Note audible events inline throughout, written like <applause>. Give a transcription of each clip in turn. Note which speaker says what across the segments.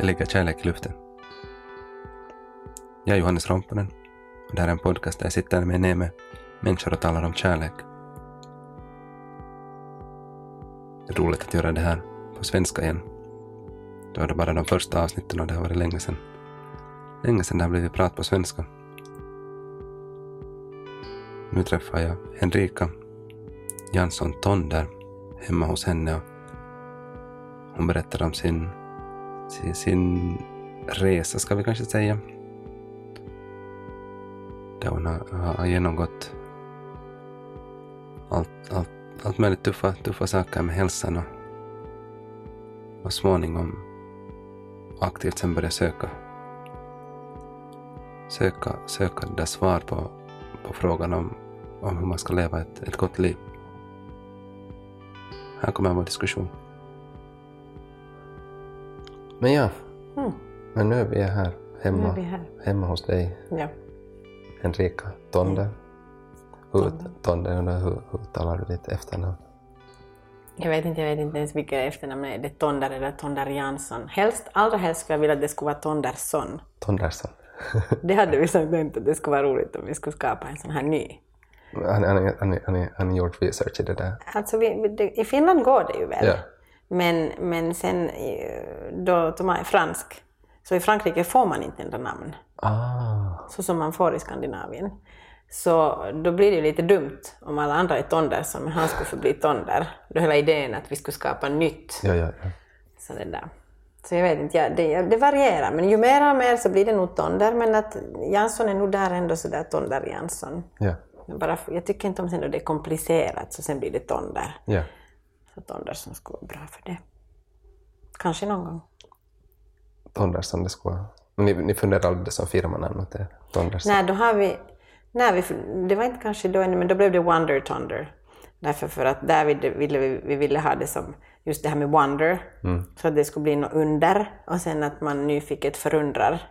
Speaker 1: Det ligger kärlek i luften. Jag är Johannes Romponen och det här är en podcast där jag sitter med ner med människor och talar om kärlek. Det är roligt att göra det här på svenska igen. Då är det bara de första avsnitten och det har varit länge sedan. Länge sedan det har blivit prat på svenska. Nu träffar jag Henrika Jansson Tonder hemma hos henne och hon berättar om sin, sin, sin resa, ska vi kanske säga. Där hon har, har genomgått allt, allt, allt möjligt tuffa, tuffa saker med hälsan och, och småningom aktivt sen börjat söka söka, söka det där svar på, på frågan om, om hur man ska leva ett, ett gott liv. Här kommer vår diskussion. Men ja,
Speaker 2: Mm.
Speaker 1: men nu är vi här hemma,
Speaker 2: vi här.
Speaker 1: hemma hos dig,
Speaker 2: Ja.
Speaker 1: Henrika Tonde. Hur,
Speaker 2: Tonde.
Speaker 1: Undrar hur, hur talar du ditt efternamn?
Speaker 2: Jag vet inte, jag vet inte ens vilket efternamn är. Det är Tonder eller Tonder Jansson. Helst, allra helst skulle jag vilja att det skulle vara Tondersson.
Speaker 1: Tondersson. <laughs>
Speaker 2: Det hade vi sagt att det skulle vara roligt om vi skulle skapa en sån här ny.
Speaker 1: Han har gjort research i det där.
Speaker 2: Alltså vi, det, i Finland går det ju väl.
Speaker 1: Ja.
Speaker 2: Men, men sen eh, då tog man fransk. Så i Frankrike får man inte ändra namn.
Speaker 1: Ah,
Speaker 2: så som man får i Skandinavien. Så då blir det ju lite dumt om alla andra är Tondersson men han skulle få bli Tonder. Då hela idén att vi skulle skapa nytt.
Speaker 1: ja, ja, ja.
Speaker 2: Så, det där. så jag vet inte, ja, det, det varierar. Men ju mer och mer så blir det nog Tonder. Men att Jansson är nog där ändå sådär Tonder Jansson.
Speaker 1: ja.
Speaker 2: Bara, jag tycker inte om sen då det är komplicerat så sen blir det Tonder.
Speaker 1: ja.
Speaker 2: Så Tondersson skulle vara bra för det. Kanske någon gång.
Speaker 1: Tondersson, det skulle vara... Ni, ni funderar aldrig det som firmanamn åt er? Tondersson?
Speaker 2: Nej, då har vi... Nej, vi, det var inte kanske då ännu, men då blev det Wonder Tonder. Därför för att där ville, ville vi, vi ville ha det som just det här med wonder, så att det skulle bli något under och sen att man nyfiket förundrar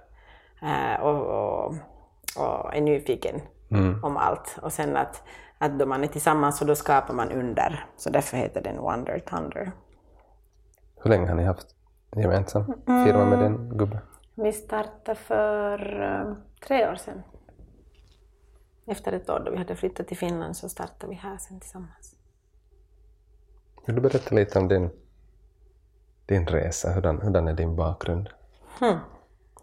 Speaker 2: eh, och, och, och är nyfiken om allt. Och sen att, att då man är tillsammans så då skapar man under. Så därför heter den Wonder Thunder.
Speaker 1: Hur länge har ni haft gemensam firma med din gubbe?
Speaker 2: Vi startade för eh, tre år sedan. Efter ett år då vi hade flyttat till Finland så startade vi här sen tillsammans.
Speaker 1: Vill du berätta lite om din, din resa? Hurdan, hurdan är din bakgrund?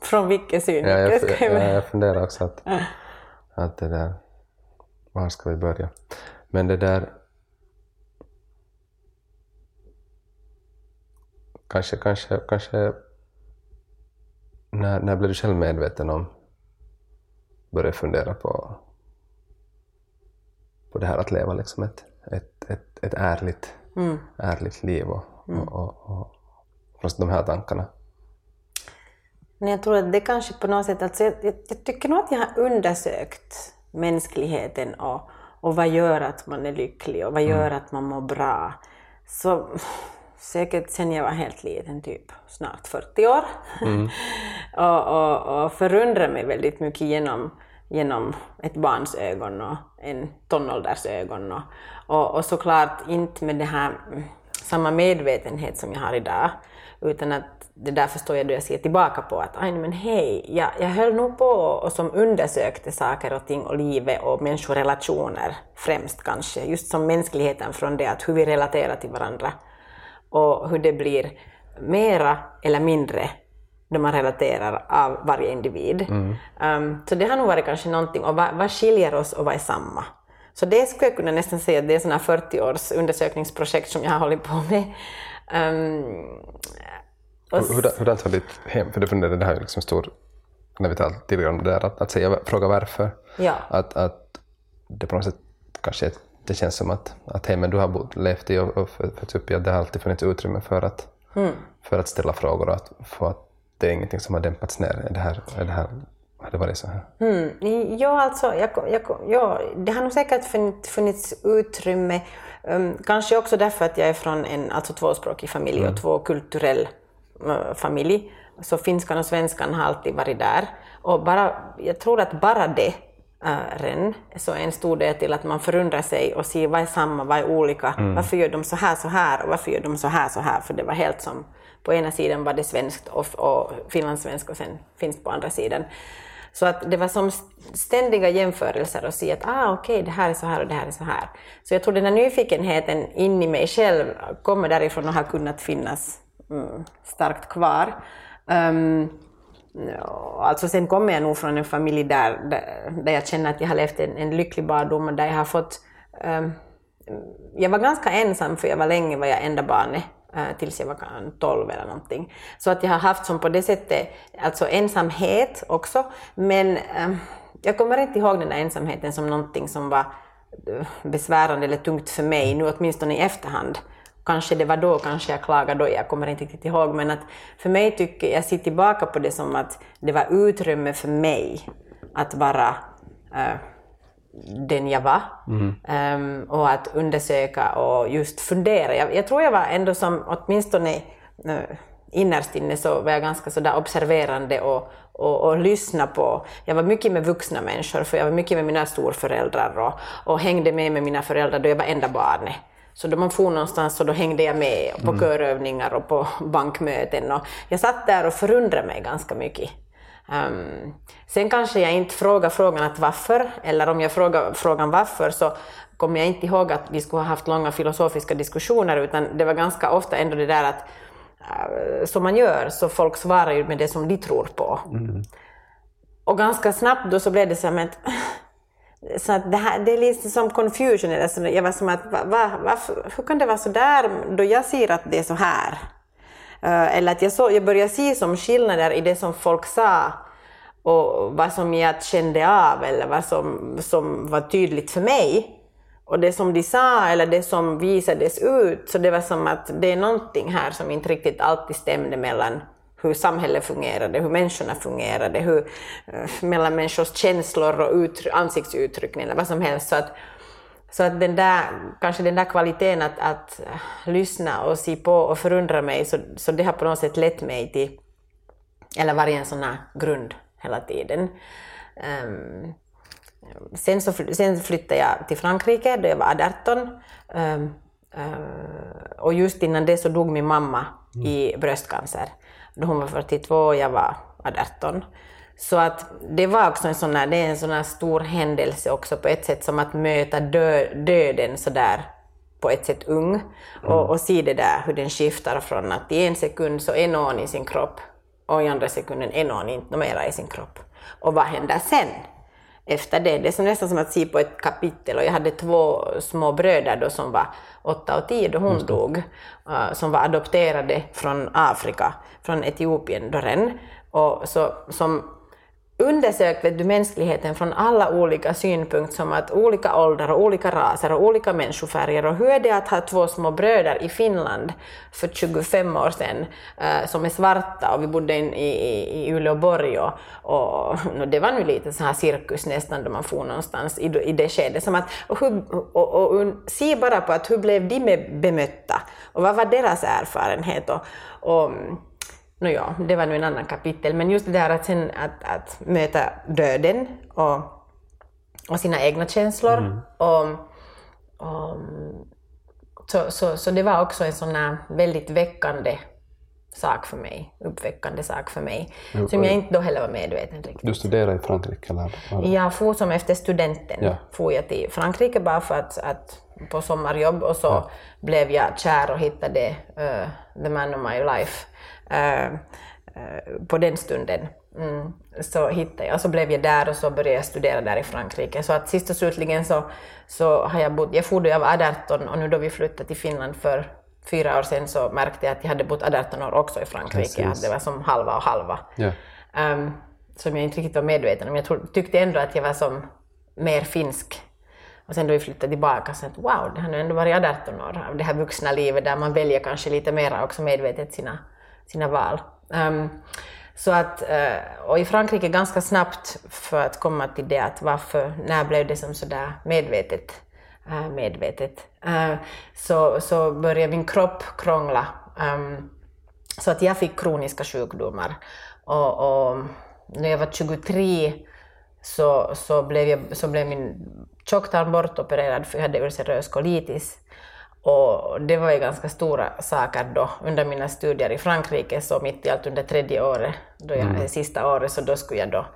Speaker 2: Från vilken synvinkel
Speaker 1: Ja, jag,
Speaker 2: jag
Speaker 1: jag funderar också att, att det där... Var ska vi börja? Men det där... Kanske, kanske, kanske... När, när blev du själv medveten om... Började fundera på... På det här att leva liksom ett, ett, ett, ett ärligt, ärligt liv och, och, och, och, och de här tankarna.
Speaker 2: Men jag tror att det kanske på något sätt, alltså jag, jag, jag tycker nog att jag har undersökt mänskligheten och, och vad gör att man är lycklig och vad gör att man mår bra. Så <laughs> säkert sen jag var helt liten, typ snart 40 år. <laughs> och, och, och förundrar mig väldigt mycket genom, genom ett barns ögon och en tonålders ögon. Och, och, och såklart inte med det här mm, samma medvetenhet som jag har idag, utan att det där förstår jag då jag ser tillbaka på att aj, men hej, jag, jag höll nog på och som undersökte saker och ting och livet och människorelationer främst kanske, just som mänskligheten från det att hur vi relaterar till varandra och hur det blir mera eller mindre då man relaterar av varje individ. Um, så det har nog varit kanske någonting, och vad, vad skiljer oss och vad är samma? Så det skulle jag kunna nästan säga att det är sådana 40 års undersökningsprojekt som jag har hållit på med. Um, och
Speaker 1: Hur, hur, hurdant har ditt hem, för det funderade det här är liksom stor, när vi talade tidigare om det där, att, att säga, fråga varför.
Speaker 2: Ja.
Speaker 1: Att, att det på något sätt kanske det känns som att, att hemmen du har bott, levt i och, och fötts upp i, att det har alltid funnits utrymme för att, för att ställa frågor och att få att det är ingenting som har dämpats ner. Är det här, är det här, har det varit så här?
Speaker 2: Mm, ja, alltså, jag, jag, ja, det har nog säkert funnits utrymme. Um, kanske också därför att jag är från en alltså tvåspråkig familj och tvåkulturell uh, familj. Så finskan och svenskan har alltid varit där. Och bara, jag tror att bara det, invandraren så är en stor del till att man förundrar sig och ser vad är samma, vad är olika, varför gör de så här så här och varför gör de så här så här, för det var helt som på ena sidan var det svenskt och, och finlandssvensk och sen finns på andra sidan. Så att det var som ständiga jämförelser och se att ah, okej, okay, det här är så här och det här är så här. Så jag tror den här nyfikenheten in i mig själv kommer därifrån och har kunnat finnas mm, starkt kvar. Um, alltså sen kommer jag nog från en familj där, där, där jag känner att jag har levt en, en lycklig barndom och där jag har fått um, jag var ganska ensam för jag var länge var jag enda barnet Äh, tills jag var 12 eller någonting. Så att jag har haft som på det sättet, alltså ensamhet också, men ähm, jag kommer inte ihåg den där ensamheten som någonting som var äh, besvärande eller tungt för mig, nu åtminstone i efterhand. Kanske det var då, kanske jag klagade då, jag kommer inte riktigt ihåg, men att för mig tycker jag ser tillbaka på det som att det var utrymme för mig att vara äh, den jag var mm. um, och att undersöka och just fundera. Jag, jag, tror jag var ändå som åtminstone uh, innerst inne så var jag ganska sådär observerande och, och, och lyssna på. Jag var mycket med vuxna människor för jag var mycket med mina storföräldrar och, och hängde med med mina föräldrar då jag var enda barnet. Så då man for någonstans så då hängde jag med på mm. körövningar och på bankmöten och jag satt där och förundrade mig ganska mycket. Um, sen kanske jag inte frågar frågan att varför, eller om jag frågar frågan varför så kommer jag inte ihåg att vi skulle ha haft långa filosofiska diskussioner, utan det var ganska ofta ändå det där att uh, som man gör, så folk svarar ju med det som de tror på. Mm. Och ganska snabbt då så blev det så här, <laughs> så att det, här, det är lite som confusion, jag var som att va, va, varför, hur kan det vara så där då jag ser att det är så här? Eh, eller att jag, så, jag började se som skillnader i det som folk sa och vad som jag kände av eller vad som, som var tydligt för mig. Och det som de sa eller det som visades ut, så det var som att det är någonting här som inte riktigt alltid stämde mellan hur samhället fungerade, hur människorna fungerade, hur, eh, mellan människors känslor och uttryck, ansiktsuttryck eller vad som helst. Så att, så att den där, kanske den där kvaliteten att, att lyssna och se på och förundra mig, så, så det har på något sätt lett mig till, eller varit en sån här grund hela tiden. Um, sen, så, sen flyttade jag till Frankrike då jag var 18. Um, uh, och just innan det så dog min mamma mm. i bröstcancer. Då hon var 42 och jag var 18. Så att det var också en sån här, det är en sån här stor händelse också på ett sätt som att möta dö, döden sådär på ett sätt ung mm. och, och se det där hur den skiftar från att i en sekund så är någon i sin kropp och i andra sekunden är någon inte mera i sin kropp. Och vad händer sen? Efter det, det är nästan som att se på ett kapitel och jag hade två små bröder då som var åtta och tio då hon dog, uh, som var adopterade från Afrika, från Etiopien då ren, och så, som undersökt vet du, mänskligheten från alla olika synpunkter, som att olika åldrar och olika raser och olika människofärger. Och hur är det att ha två små bröder i Finland för 25 år sedan uh, som är svarta och vi bodde in, i, i, i Uleåborg och, och, och, det var nu lite så här cirkus nästan då man for någonstans i, i det skedet. Som att, och, hur, och, och, och, se bara på att hur blev de bemötta och vad var deras erfarenhet? Och, och no ja, det var nu en annan kapitel, men just det där att, sen, att, att möta döden och, och sina egna känslor. Mm. Och, och, så, så, så det var också en sån här väldigt väckande sak för mig, uppväckande sak för mig, mm. som jag inte då heller var medveten riktigt.
Speaker 1: Du studerade i Frankrike? Eller?
Speaker 2: Jag for som efter studenten, ja. for jag till Frankrike bara för att, att på sommarjobb och så ja. blev jag kär och hittade uh, the man of my life Eh, eh, på den stunden. Mm. Så hittade jag, så blev jag där och så började jag studera där i Frankrike. Så att sist och slutligen så, så har jag bott, jag for då jag var 18 och nu då vi flyttade till Finland för fyra år sedan så märkte jag att jag hade bott 18 år också i Frankrike, att det var som halva och halva. Yeah. Um, som jag inte riktigt var medveten om. Jag tyckte ändå att jag var som mer finsk. Och sen då vi flyttade tillbaka så att wow, det har nu ändå varit 18 år av det här vuxna livet där man väljer kanske lite mera också medvetet sina sina val. Um, så att, eh, och i Frankrike ganska snabbt för att komma till det att varför, när blev det som sådär medvetet, eh, medvetet, eh, så, så började min kropp krångla. Ehm, så att jag fick kroniska sjukdomar. Och, och när jag var 23 så, så, blev, jag, så blev min tjocktarm bortopererad för jag hade ulcerös colitis. Och det var ju ganska stora saker då under mina studier i Frankrike, så mitt i allt under tredje året, då jag, mm. sista året, så då skulle jag då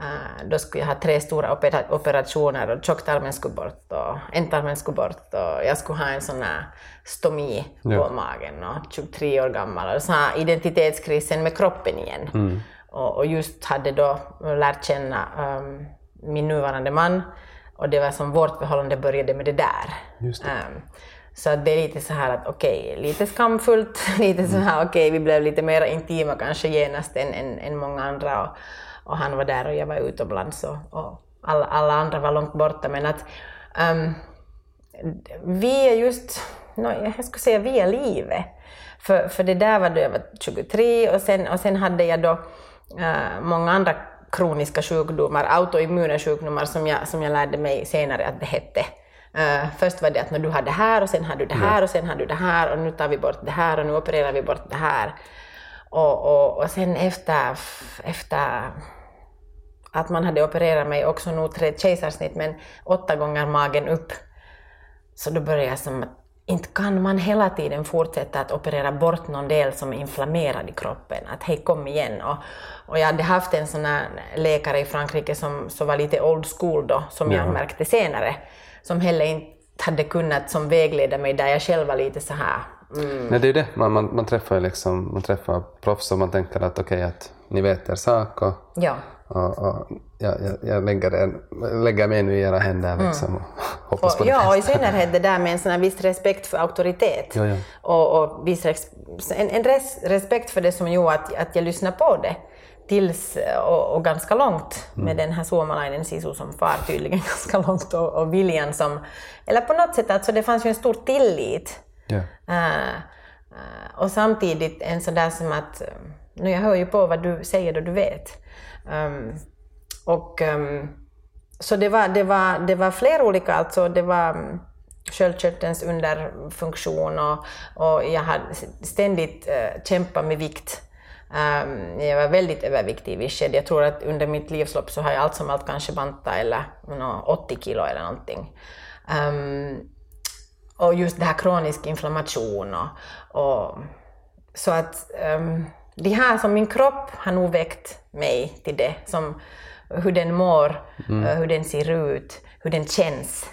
Speaker 2: Uh, då skulle jag ha tre stora operationer och tjocktarmen skulle bort och ändtarmen skulle bort och jag skulle ha en sån här stomi ja. på magen och 23 år gammal och så här identitetskrisen med kroppen igen. Mm. Och, och, just hade då lärt känna um, min nuvarande man och det var som vårt förhållande började med det där. Det. Um, så det är lite så här att okej, okay, lite skamfullt, <laughs> lite så här okej, okay, vi blev lite mer intima kanske genast än, än, än många andra och, och, han var där och jag var utomlands och, och alla, alla andra var långt borta men att um, vi är just, no, jag skulle säga vi är livet. För, för det där var då jag var 23 och sen, och sen hade jag då många andra kroniska sjukdomar, autoimmuna sjukdomar som jag, som jag lärde mig senare att det hette. Uh, först var det att när du har det här och sen har du det här och sen har du det här och nu tar vi bort det här och nu opererar vi bort det här. Och, och, och sen efter, efter att man hade opererat mig, också nog tre kejsarsnitt, men åtta gånger magen upp, så då började jag som att inte kan man hela tiden fortsätta att operera bort någon del som är inflammerad i kroppen, att hej kom igen. Och, och jag hade haft en sån här läkare i Frankrike som, som var lite old school då, som ja. jag märkte senare, som heller inte hade kunnat som vägleda mig där jag själv var lite så här.
Speaker 1: Mm. Nej, det är det, man, man, man träffar liksom, man träffar proffs och man tänker att okej, okay, att ni vet er sak och,
Speaker 2: ja.
Speaker 1: Och, och jag, jag, lägger, en, lägger mig nu i era händer mm. liksom, och hoppas
Speaker 2: och,
Speaker 1: på det
Speaker 2: Ja, och i synnerhet det där med en sån viss respekt för auktoritet
Speaker 1: ja, ja.
Speaker 2: och, och viss res, en, en res, respekt för det som gjorde att, att jag lyssnade på det tills, och, och ganska långt mm. med den här suomalainen sisu som far tydligen <laughs> ganska långt och, och viljan som, eller på något sätt, alltså det fanns ju en stor tillit.
Speaker 1: Yeah.
Speaker 2: Uh, uh, och samtidigt en sån där som att, nu jag hör ju på vad du säger och du vet. Um, och um, så det var, det, var, det var flera olika, alltså det var mm, sköldkörtelns underfunktion och, och jag hade ständigt uh, kämpat med vikt Um, jag var väldigt överviktig i viss skede. Jag tror att under mitt livslopp så har jag allt som allt kanske bantat eller no, 80 kilo eller någonting. Um, och just det här kronisk inflammation och, och så att um, det här som min kropp har nog väckt mig till det, som hur den mår, mm. uh, hur den ser ut, hur den känns.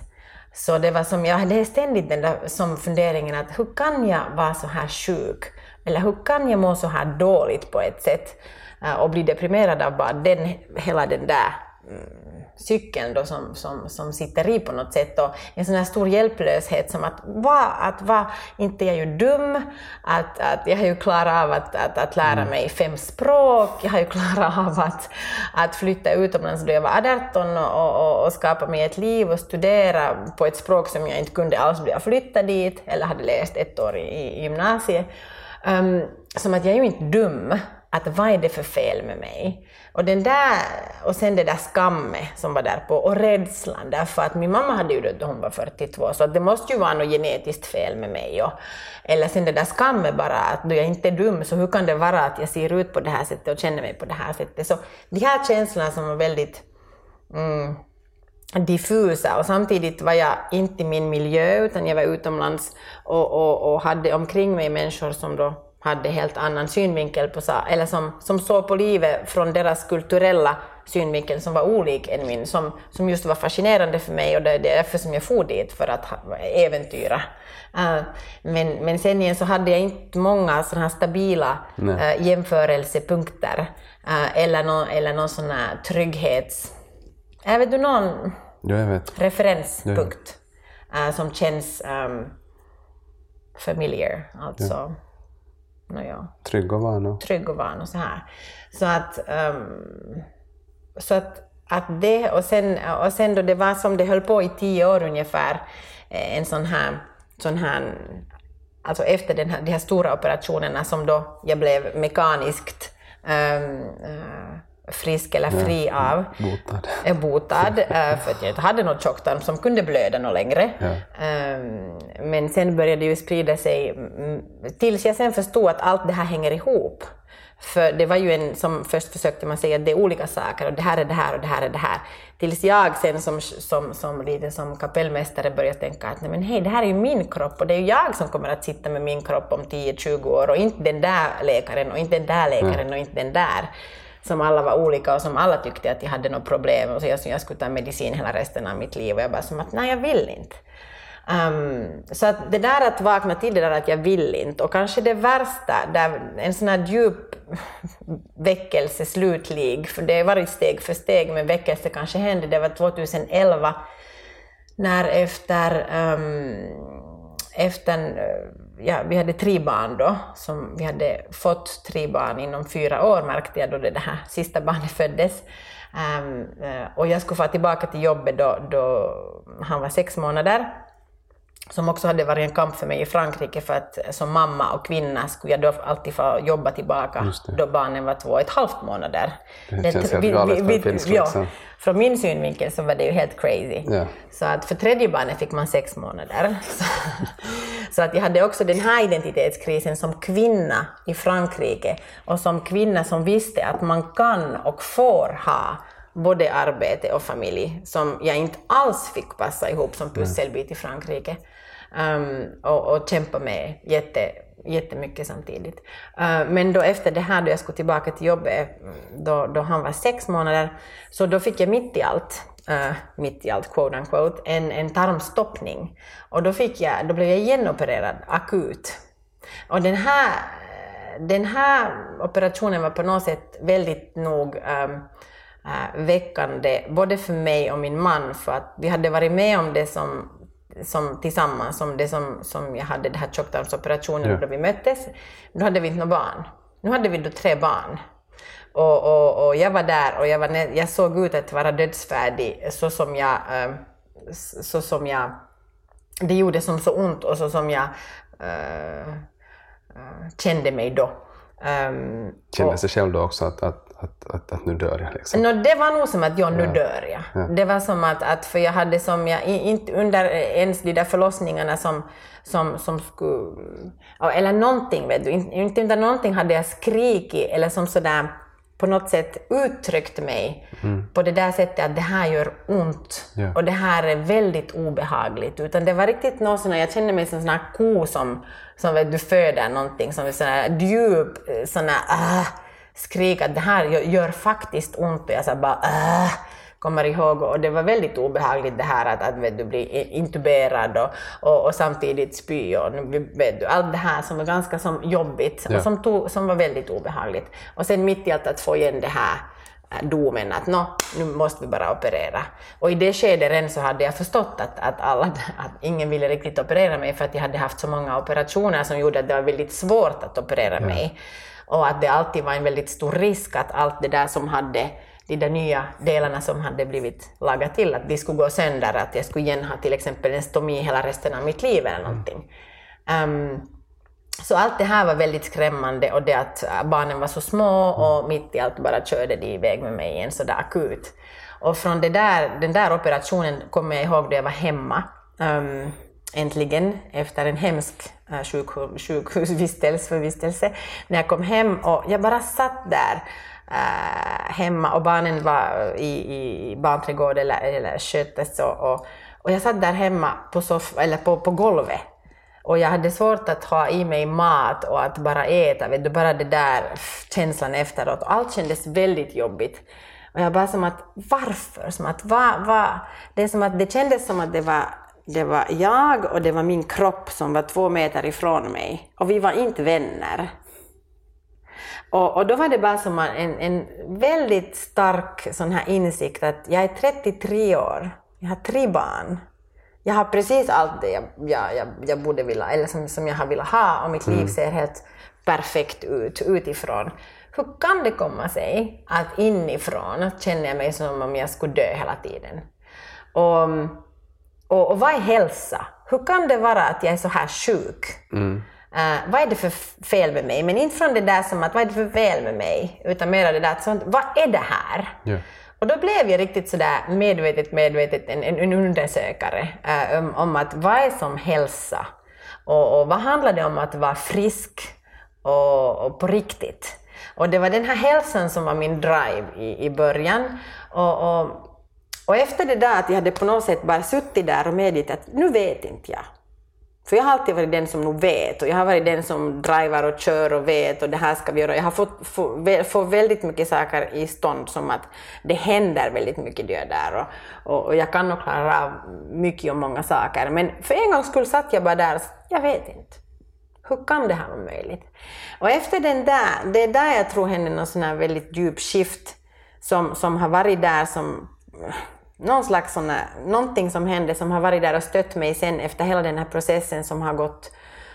Speaker 2: Så det var som, jag hade ständigt den där som funderingen att hur kan jag vara så här sjuk? Eller hur kan jag må så här dåligt på ett sätt uh, och bli deprimerad av bara den, hela den där mm, cykeln då som, som, som sitter i på något sätt och en sån här stor hjälplöshet som att va, att va, inte jag är ju dum, att, att jag har ju klarat av att, att, att lära mm. mig fem språk, jag har ju klarat av att, att flytta utomlands då jag var 18 och, och, och skapa mig ett liv och studera på ett språk som jag inte kunde alls bli flytta dit eller hade läst ett år i, i gymnasiet. Um, som att jag är ju inte dum, att vad är det för fel med mig? Och, den där, och sen det där skammet som var där på, och rädslan, därför att min mamma hade ju dött då hon var 42, så det måste ju vara något genetiskt fel med mig. Och, eller sen det där skammet bara, att då jag inte är dum, så hur kan det vara att jag ser ut på det här sättet och känner mig på det här sättet? Så de här känslorna som var väldigt mm, diffusa och samtidigt var jag inte i min miljö utan jag var utomlands och, och, och hade omkring mig människor som då hade helt annan synvinkel på eller som, som såg på livet från deras kulturella synvinkel som var olik än min, som, som just var fascinerande för mig och det, är därför som jag for dit, för att äventyra. Uh, men, men sen igen så hade jag inte många sådana här stabila uh, jämförelsepunkter uh, eller, någon, eller någon sån här trygghets är vet du någon
Speaker 1: ja,
Speaker 2: referenspunkt som känns um, familiar? Alltså, ja. No, ja.
Speaker 1: Trygg och van. Och.
Speaker 2: Trygg och van och så här. Så att, um, så att, att det, och sen, och sen då det var som det höll på i tio år ungefär, eh, en sån här, sån här alltså efter den här, de här stora operationerna som då jag blev mekaniskt um, uh, frisk eller fri ja, av.
Speaker 1: Botad.
Speaker 2: Är botad, eh, för att jag inte hade något tjocktarm som kunde blöda något längre.
Speaker 1: Ja.
Speaker 2: Ehm, men sen började det ju sprida sig, tills jag sen förstod att allt det här hänger ihop. För det var ju en, som först försökte man säga att det är olika saker och det här är det här och det här är det här. Tills jag sen som, som, som lite som kapellmästare började tänka att nej men hej, det här är ju min kropp och det är ju jag som kommer att sitta med min kropp om 10-20 år och inte den där läkaren och inte den där läkaren och inte den där som alla var olika och som alla tyckte att jag hade något problem. Och så jag, jag skulle ta medicin hela resten av mitt liv och jag bara som att nej jag vill inte. Um, så att det där att vakna till det där att jag vill inte. Och kanske det värsta, där en sån här djup väckelse slutlig, för det har varit steg för steg, men väckelse kanske hände, det var 2011 när efter, um, efter ja, vi hade tre barn då, som vi hade fått tre barn inom fyra år märkte jag då det här sista barnet föddes. Um, och jag skulle få tillbaka till jobbet då, då han var sex månader som också hade varit en kamp för mig i Frankrike för att som mamma och kvinna skulle jag då alltid få jobba tillbaka då barnen var två och ett halvt månader.
Speaker 1: Det känns helt galet för finns
Speaker 2: ja,
Speaker 1: liksom.
Speaker 2: Från min synvinkel så var det ju helt crazy.
Speaker 1: Ja.
Speaker 2: Så att för tredje barnet fick man sex månader. Så, <laughs> så att jag hade också den här identitetskrisen som kvinna i Frankrike och som kvinna som visste att man kan och får ha både arbete och familj som jag inte alls fick passa ihop som pusselbit i Frankrike um, och, och kämpa med jätte, jättemycket samtidigt. Uh, men då efter det här, då jag skulle tillbaka till jobbet, mm, då, då han var sex månader, så då fick jag mitt i allt, uh, mitt i allt, quote unquote, en, en tarmstoppning. Och då, fick jag, då blev jag genopererad akut. Och den här, den här operationen var på något sätt väldigt nog um, uh, väckande, både för mig och min man, för att vi hade varit med om det som som tillsammans, som det som, som jag hade, det här tjocktarmsoperationen,
Speaker 1: Ja.
Speaker 2: då vi möttes. Då hade vi inte några barn. Nu hade vi då tre barn. Och, och, och jag var där och jag, var, jag såg ut att vara dödsfärdig så som jag, eh, så som jag, det gjorde som så ont och så som jag eh, kände mig då. Um,
Speaker 1: Känner sig själv då också att, att, att, att, att nu dör jag liksom.
Speaker 2: Nå, det var nog som att jag nu dör jag. Det var som att, att, för jag hade som jag, inte under ens de där förlossningarna som, som, som skulle, ja, eller någonting vet du, inte, under någonting hade jag skrikit eller som sådär på något sätt uttryckt mig på det där sättet att det här gör ont
Speaker 1: Ja.
Speaker 2: och det här är väldigt obehagligt. Utan det var riktigt något sånt, jag kände mig som en sån här ko som, som vet du föder någonting, som är sån här djup, eh, sån här ah, skrik att det här gör, faktiskt ont och jag så bara ah, kommer ihåg och det var väldigt obehagligt det här att, att vet du, bli intuberad och, och, och samtidigt spy och vet du, allt det här som var ganska som jobbigt
Speaker 1: Ja.
Speaker 2: och som, tog, som var väldigt obehagligt. Och sen mitt i allt att få igen det här äh, domen att nu måste vi bara operera. Och i det skedet redan så hade jag förstått att, att, alla, att ingen ville riktigt operera mig för att jag hade haft så många operationer som gjorde att det var väldigt svårt att operera mig. Och att det alltid var en väldigt stor risk att allt det där som hade de där nya delarna som hade blivit lagat till, att de skulle gå sönder, att jag skulle igen ha till exempel en stomi hela resten av mitt liv eller någonting. Um, så allt det här var väldigt skrämmande och det att äh, barnen var så små och mitt i allt bara körde de iväg med mig igen sådär akut. Och från det där, den där operationen kommer jag ihåg då jag var hemma. Um, äntligen, efter en hemsk äh, sjuk, sjukhusvistelse, när jag kom hem och jag bara satt där äh, hemma och barnen var i, i barnträdgård eller, eller sköttes och, och, och jag satt där hemma på, soff, eller på, på golvet och jag hade svårt att ha i mig mat och att bara äta, vet du, bara det där känslan efteråt. Allt kändes väldigt jobbigt. Och jag bara som att, varför? Som att, va, va? Det, är som att, det kändes som att det var, det var jag och det var min kropp som var två meter ifrån mig. Och vi var inte vänner. Och, och då var det bara som en, en väldigt stark sån här insikt att jag är 33 år, jag har tre barn. Jag har precis allt det jag, jag, jag, jag borde vilja, eller som, som jag har velat ha och mitt liv ser helt perfekt ut utifrån. Hur kan det komma sig att inifrån känner jag mig som om jag skulle dö hela tiden? Och, och, och vad är hälsa? Hur kan det vara att jag är så här sjuk? Eh, vad är det för fel med mig? Men inte från det där som att vad är det för fel med mig? Utan mer det där att sånt, vad är det här?
Speaker 1: Ja.
Speaker 2: Och då blev jag riktigt sådär medvetet, medvetet en, en, en undersökare eh, om, om att vad är som hälsa? Och, och vad handlar det om att vara frisk och, och på riktigt? Och det var den här hälsan som var min drive i, i början. Och, och, och efter det där att jag hade på något sätt bara suttit där och medgett att nu vet inte jag. För jag har alltid varit den som nog vet och jag har varit den som driver och kör och vet och det här ska vi göra. Jag har fått, få, få väldigt mycket saker i stånd som att det händer väldigt mycket det där och, och, och, jag kan nog klara av mycket och många saker. Men för en gångs skull satt jag bara där och jag vet inte. Hur kan det här vara möjligt? Och efter den där, det är där jag tror hände någon sån här väldigt djup skift som, som har varit där som någon slags såna, någonting som hände som har varit där och stött mig sen efter hela den här processen som har gått,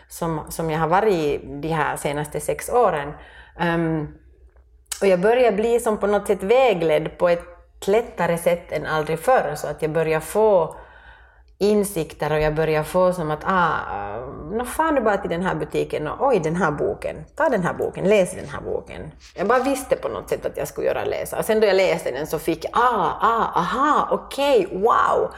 Speaker 2: som, som jag har varit i de här senaste sex åren. Um, och jag börjar bli som på något sätt vägledd på ett lättare sätt än aldrig förr, så att jag börjar få insikter och jag börjar få som att ah, eh, nå fan du bara till den här butiken och oj den här boken, ta den här boken, läs den här boken. Jag bara visste på något sätt att jag skulle göra läsa och sen då jag läste den så fick jag ah, ah, aha, okej, okay, wow.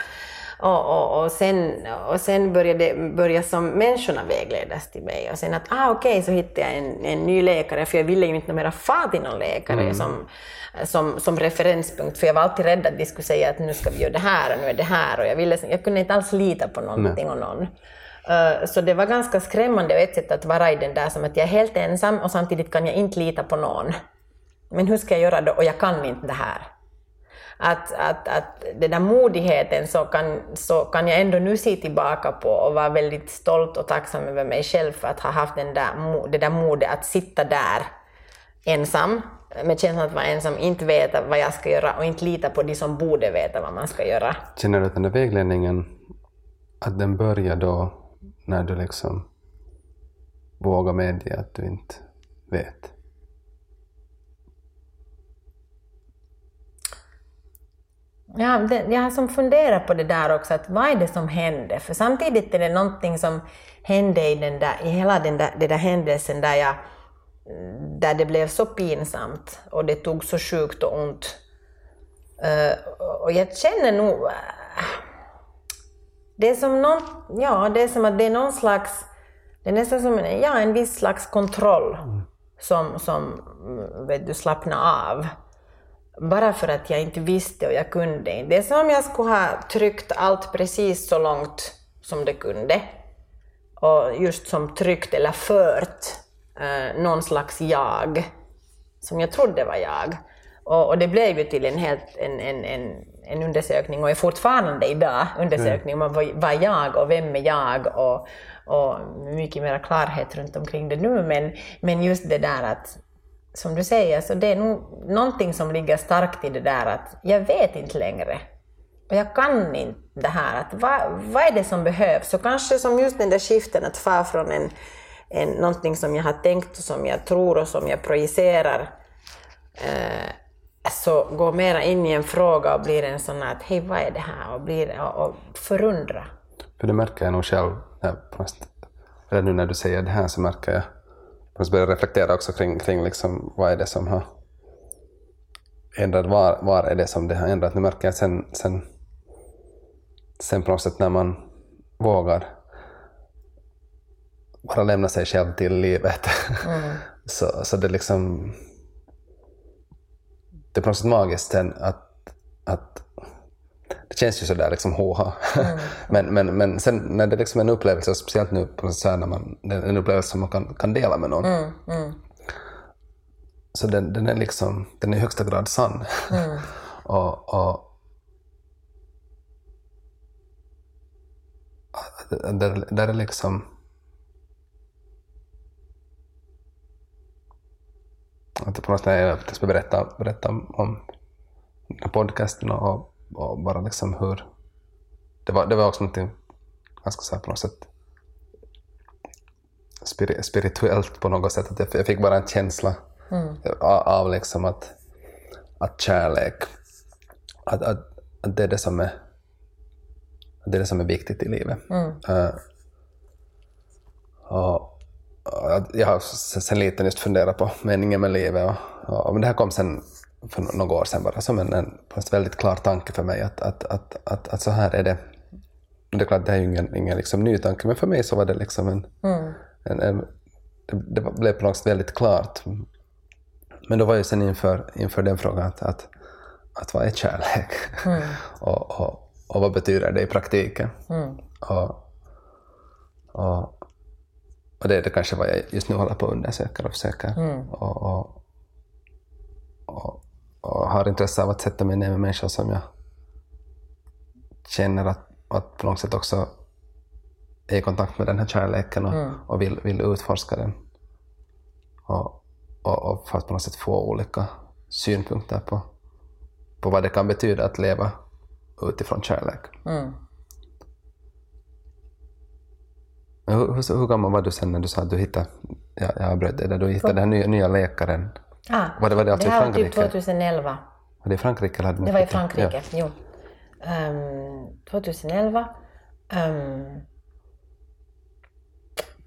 Speaker 2: Och, och, och, sen, och sen började börja som människorna vägledas till mig. Och sen att, ah okej, okay, så hittade jag en, en ny läkare, för jag ville ju inte mera få till någon läkare mm. som, som, som referenspunkt, för jag var alltid rädd att de skulle säga att nu ska vi göra det här och nu är det här. Och jag, ville, jag kunde inte alls lita på någonting och någon. Uh, så det var ganska skrämmande och ett sätt att vara i den där som att jag är helt ensam och samtidigt kan jag inte lita på någon. Men hur ska jag göra då? Och jag kan inte det här att, att, att den där modigheten så kan, så kan jag ändå nu se tillbaka på och vara väldigt stolt och tacksam över mig själv för att ha haft den där, det där modet att sitta där ensam med känslan att vara ensam, inte veta vad jag ska göra och inte lita på de som borde veta vad man ska göra.
Speaker 1: Känner du att den där vägledningen, att den börjar då när du liksom vågar medge att du inte vet?
Speaker 2: Ja, det, jag har som funderat på det där också, att vad är det som hände? För samtidigt är det någonting som hände i, den där, i hela den där, den där händelsen där, jag, där det blev så pinsamt och det tog så sjukt och ont. Uh, och jag känner nog... Uh, det är som någon, ja, det är som att det är någon slags... Det är nästan som en, ja, en viss slags kontroll mm. som, som vet du, slappnar av bara för att jag inte visste och jag kunde inte. Det är som om jag skulle ha tryckt allt precis så långt som det kunde. Och just som tryckt eller fört eh, någon slags jag, som jag trodde var jag. Och, och det blev ju till en, helt, en, en, en, en undersökning, och är fortfarande idag undersökning om vad, vad jag och vem är jag och, och mycket mer klarhet runt omkring det nu. Men, men just det där att som du säger, så det är nog någonting som ligger starkt i det där att jag vet inte längre. Och jag kan inte det här. Att vad, vad är det som behövs? Så kanske som just den där skiften att få från en, en, någonting som jag har tänkt och som jag tror och som jag projicerar eh, så går mera in i en fråga och blir en sån att hej vad är det här? Och, blir, och, och förundra.
Speaker 1: För det märker jag nog själv, eller nu när du säger det här så märker jag måste börja reflektera också kring, kring liksom, vad är det som har ändrat, var, var är det som det har ändrat. Nu märker jag sen, sen, sen på något sätt när man vågar bara lämna sig själv till livet, mm. <laughs> så, så det liksom det är på något sätt magiskt sen att, att det känns ju sådär liksom håha. Mm. <laughs> men, men, men sen när det liksom är en upplevelse, och speciellt nu på så när man, det är en upplevelse som man kan, kan dela med någon. Mm. Mm. Så den, den, är liksom, den är i högsta grad sann. Mm. <laughs> och, och där, där är liksom att på något sätt jag ska berätta, berätta om podcasten och och bara liksom hur... Det var, det var också någonting ganska här på något sätt spirituellt på något sätt. Att jag fick bara en känsla mm. av liksom att, att kärlek, att, att, att det är det som är det är det som är viktigt i livet. Mm. Uh, och, och jag har sen liten just funderat på meningen med livet och, och, och det här kom sen för några år sedan bara som en, en väldigt klar tanke för mig att, att, att, att, att så här är det. Det är klart, det är ju ingen, ingen liksom ny tanke, men för mig så var det liksom en... Mm. en, en det, det, blev på något sätt väldigt klart Men då var jag sen inför, inför den frågan att, att, att vad är kärlek? <laughs> och, och, och vad betyder det i praktiken? Och, och, och det är det kanske vad jag just nu håller på att undersöka och försöker. Och, och, och, och har intresse av att sätta mig ner med människor som jag känner att, att på något sätt också är i kontakt med den här kärleken och, och vill, vill utforska den. Och, och, och för att på något sätt få olika synpunkter på, på vad det kan betyda att leva utifrån kärlek. Men Hur, hur, hur gammal var du sen när du sa att du hittade, ja, jag avbröt dig, du hittade den här nya, nya läkaren?
Speaker 2: Ah,
Speaker 1: Var det, var det alltså
Speaker 2: det här var typ
Speaker 1: Frankrike?
Speaker 2: 2011.
Speaker 1: Var det i Frankrike eller hade
Speaker 2: Det var i? Frankrike, jo. Ehm, 2011. Ehm,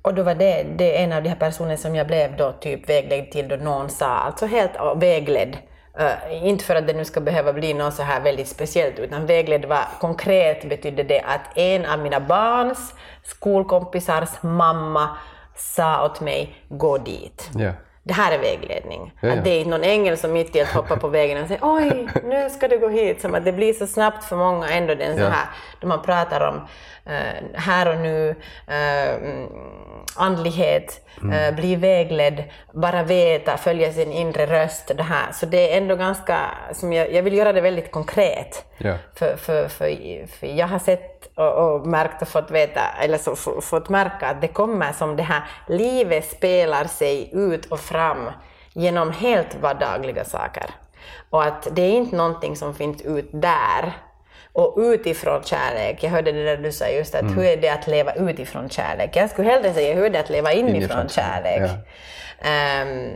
Speaker 2: och då var det, det en av de här personerna som jag blev då typ vägledd till då någon sa, alltså helt ja, vägledd. Eh, inte för att det nu ska behöva bli något så här väldigt speciellt, utan vägledd var konkret betydde det att en av mina barns skolkompisars mamma sa åt mig, gå dit.
Speaker 1: Ja.
Speaker 2: Det här är vägledning.
Speaker 1: Ja, ja.
Speaker 2: Att det är inte någon ängel som mitt i allt hoppar på vägen och säger oj, nu ska du gå hit. Som att det blir så snabbt för många ändå den så här, då man pratar om eh, här och nu, mm, andlighet,
Speaker 1: Mm.
Speaker 2: eh, bli vägledd, bara veta, följa sin inre röst. Det här. Så det är ändå ganska, som jag, jag vill göra det väldigt konkret.
Speaker 1: Ja.
Speaker 2: För, för, för, för jag har sett och, och märkt och fått veta, eller så, fått märka att det kommer som det här, livet spelar sig ut och fram genom helt vardagliga saker. Och att det är inte någonting som finns ut där och utifrån kärlek. Jag hörde det där du sa just att hur är det att leva utifrån kärlek? Jag skulle hellre säga hur är det att leva inifrån,
Speaker 1: Inifrån
Speaker 2: kärlek?
Speaker 1: kärlek,
Speaker 2: Ehm,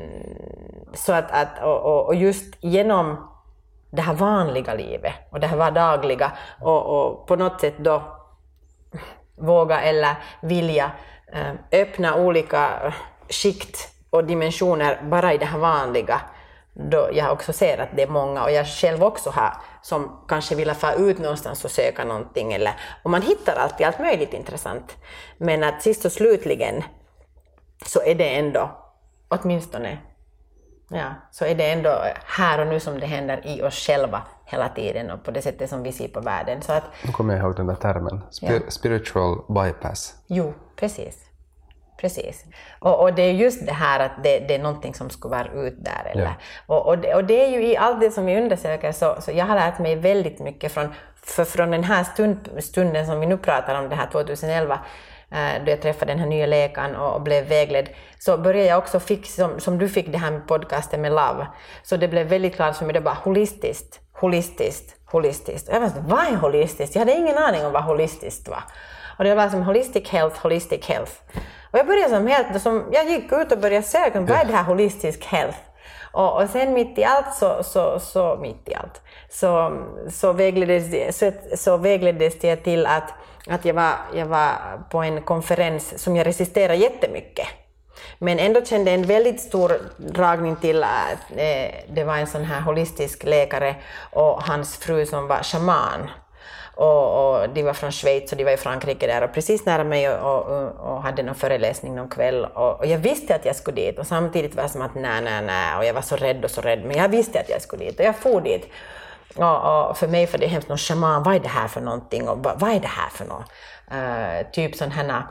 Speaker 2: så att, att och, och, och just genom det här vanliga livet och det här vardagliga och, och på något sätt då våga eller vilja eh, öppna olika skikt och dimensioner bara i det här vanliga. Då jag också ser att det är många och jag själv också har som kanske vill få ut någonstans och söka någonting eller och man hittar alltid allt möjligt intressant. Men att sist och slutligen så är det ändå, åtminstone, ja, så är det ändå här och nu som det händer i oss själva hela tiden och på det sättet som vi ser på världen. Så att,
Speaker 1: Nu kommer jag ihåg den där termen. Spir-
Speaker 2: Ja.
Speaker 1: Spiritual bypass.
Speaker 2: jo, precis. Precis. Och, och det är just det här att det, det är någonting som ska vara ut där. Eller?
Speaker 1: Ja.
Speaker 2: Och, och, det, och det är ju i allt det som vi undersöker så, så jag har lärt mig väldigt mycket från, för från den här stund, stunden som vi nu pratar om, det här 2011, eh, Eh, då jag träffade den här nya läkaren och, blev vägledd, så började jag också fick, som, som du fick det här med podcasten med Love, så det blev väldigt klart för mig, det bara holistiskt, holistiskt, holistiskt. Och jag var så, vad är holistiskt? Jag hade ingen aning om vad holistiskt var. Och det var som holistic health, holistic health. Och jag började som helt, som, jag gick ut och började söka, vad är det här holistisk health? Och, och sen mitt i allt så, så, så mitt i allt, så, så, vägleddes, så, så vägleddes det till att, att jag, var, jag var på en konferens som jag resisterade jättemycket. Men ändå kände en väldigt stor dragning till att det var en sån här holistisk läkare och hans fru som var shaman. Och, och de var från Schweiz och de var i Frankrike där och precis nära mig och, och, och hade någon föreläsning någon kväll. Och, och jag visste att jag skulle dit och samtidigt var det som att nej, nej, nej och jag var så rädd och så rädd men jag visste att jag skulle dit och jag for dit. Och, och för mig var det hemskt någon shaman, vad är det här för någonting och vad, är det här för något? Eh, typ sån här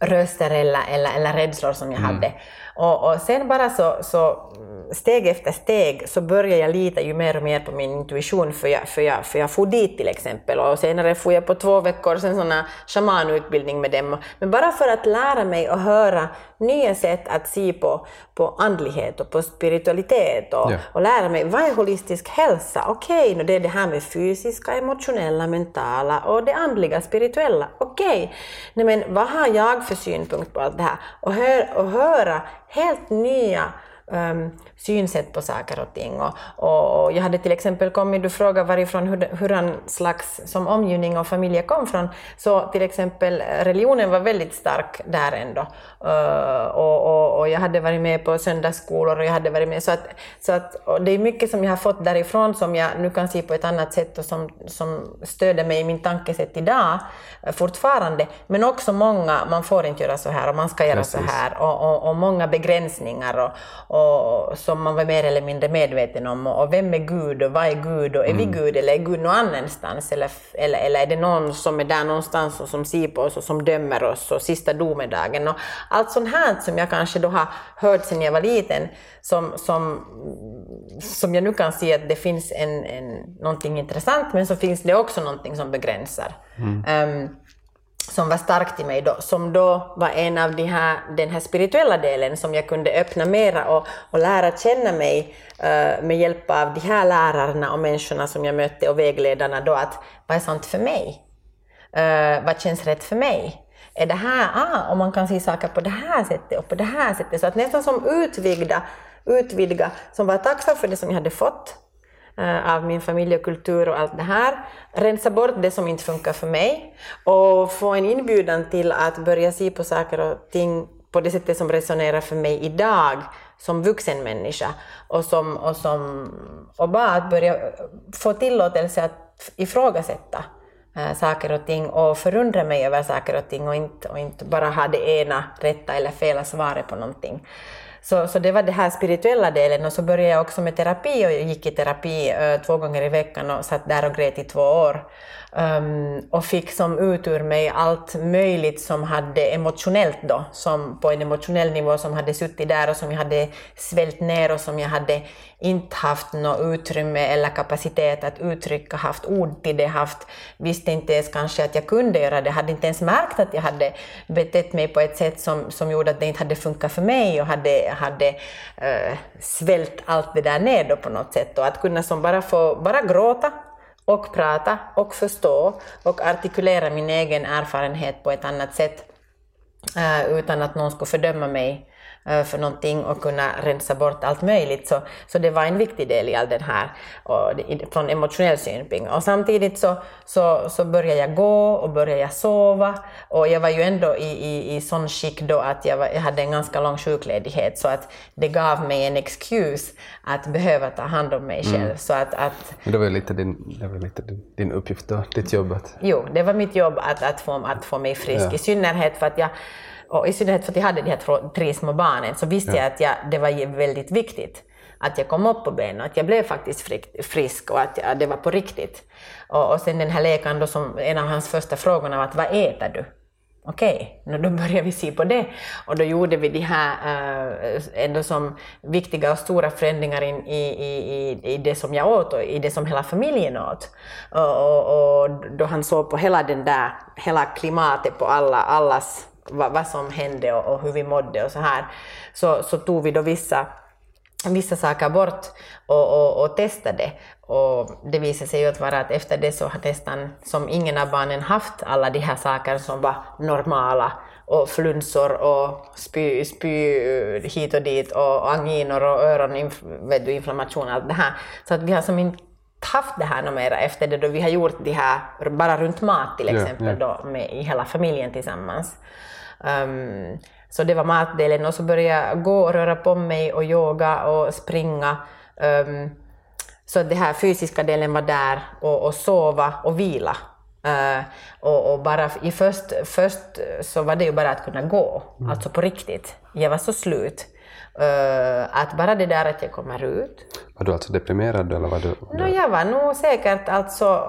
Speaker 2: röster eller, eller, eller rädslor som jag hade. Och, och sen bara så, så steg efter steg så började jag lita ju mer och mer på min intuition för jag, för jag, för jag for dit till exempel och senare for jag på två veckor sen sån här shamanutbildning med dem. Men bara för att lära mig och höra nya sätt att se på, på andlighet och på spiritualitet och,
Speaker 1: Ja.
Speaker 2: och lära mig vad är holistisk hälsa? Okej, okay, det är det här med fysiska, emotionella, mentala och det andliga, spirituella. Okej, Nej, men vad har jag för synpunkt på allt det här? Och, hör, och höra helt nya um, synsätt på saker och ting. Och, och, och jag hade till exempel kommit, du frågade varifrån hur, hur slags som omgivning och familj kom från, så till exempel religionen var väldigt stark där ändå. Uh, och, och, och jag hade varit med på söndagsskolor och jag hade varit med, så att, så att det är mycket som jag har fått därifrån som jag nu kan se på ett annat sätt och som, som stöder mig i min tankesätt idag eh, fortfarande. Men också många, man får inte göra så här och man ska göra så
Speaker 1: Precis.
Speaker 2: här och, och, och många begränsningar och, och som man var mer eller mindre medveten om. Och vem är Gud och vad är Gud och är vi Gud eller är Gud någon annanstans? Eller, eller, eller är det någon som är där någonstans och som ser på oss och som dömer oss och sista domedagen? Och allt sånt här som jag kanske då har hört sedan jag var liten som, som, som jag nu kan se att det finns en, en, någonting intressant men så finns det också någonting som begränsar. Um, som var starkt i mig då, som då var en av de här, den här spirituella delen som jag kunde öppna mera och, och lära känna mig uh, med hjälp av de här lärarna och människorna som jag mötte och vägledarna då att vad är sant för mig? Uh, vad känns rätt för mig? Är det här, ah, om man kan se saker på det här sättet och på det här sättet, så att nästan som utvidga, utvidga, som var tacksam för det som jag hade fått Eh, av min familj och kultur och allt det här, rensa bort det som inte funkar för mig och få en inbjudan till att börja se på saker och ting på det sättet som resonerar för mig idag som vuxen människa och, som, och, som, och bara att börja få tillåtelse att ifrågasätta äh, saker och ting och förundra mig över saker och ting och inte, och inte bara ha det ena rätta eller fel svaret på någonting. Så, så det var den här spirituella delen och så började jag också med terapi och jag gick i terapi uh, två gånger i veckan och satt där och grät i två år. Um, och fick som ut ur mig allt möjligt som hade emotionellt då, som på en emotionell nivå som hade suttit där och som jag hade svält ner och som jag hade inte haft något utrymme eller kapacitet att uttrycka, haft ord till det, haft, visste inte ens kanske att jag kunde göra det, hade inte ens märkt att jag hade betett mig på ett sätt som, som gjorde att det inte hade funkat för mig och hade, hade eh, svält allt det där ner då på något sätt och att kunna som bara få bara gråta och prata och förstå och artikulera min egen erfarenhet på ett annat sätt eh, utan att någon skulle fördöma mig för någonting och kunna rensa bort allt möjligt. Så, så det var en viktig del i all den här och, från emotionell synpunkt. Och samtidigt så, så, så började jag gå och började jag sova och jag var ju ändå i, i, i sån skick då att jag, var, jag hade en ganska lång sjukledighet så att det gav mig en excuse att behöva ta hand om mig själv.
Speaker 1: Mm.
Speaker 2: Så att, att,
Speaker 1: det var ju lite din, det var lite din, din uppgift då, ditt jobb att...
Speaker 2: Jo, det var mitt jobb att, att, få, att få mig frisk, ja. i synnerhet för att jag och i synnerhet för att jag hade de här tre små barnen så visste ja. jag att jag, det var väldigt viktigt att jag kom upp på benen och att jag blev faktiskt frisk och att jag, det var på riktigt. Och, och sen den här läkaren då som en av hans första frågor var att vad äter du? Okej, okay, då började vi se på det och då gjorde vi de här äh, ändå som viktiga och stora förändringar in, i, i, i det som jag åt och i det som hela familjen åt. Och, och, och då han såg på hela den där, hela klimatet på alla, allas vad, vad som hände och, och, hur vi mådde och så här, så, så tog vi då vissa, vissa saker bort och, och, och testade. Och det visade sig ju att vara att efter det så har nästan som ingen av barnen haft alla de här sakerna som var normala och flunsor och spy, spy hit och dit och anginer och öroninflammation och allt det här. Så att vi har som inte haft det här mera efter det då vi har gjort det här bara runt mat till exempel yeah, yeah. då med, i hela familjen tillsammans. Um, så det var matdelen och så började jag gå och röra på mig och yoga och springa. Um, så den här fysiska delen var där och, och sova och vila. Uh, och, och, bara i först, först så var det ju bara att kunna gå, mm. alltså på riktigt. Jag var så slut. Uh, att bara det där att jag kommer ut.
Speaker 1: Var du alltså deprimerad eller var du?
Speaker 2: No, jag var nog säkert, alltså,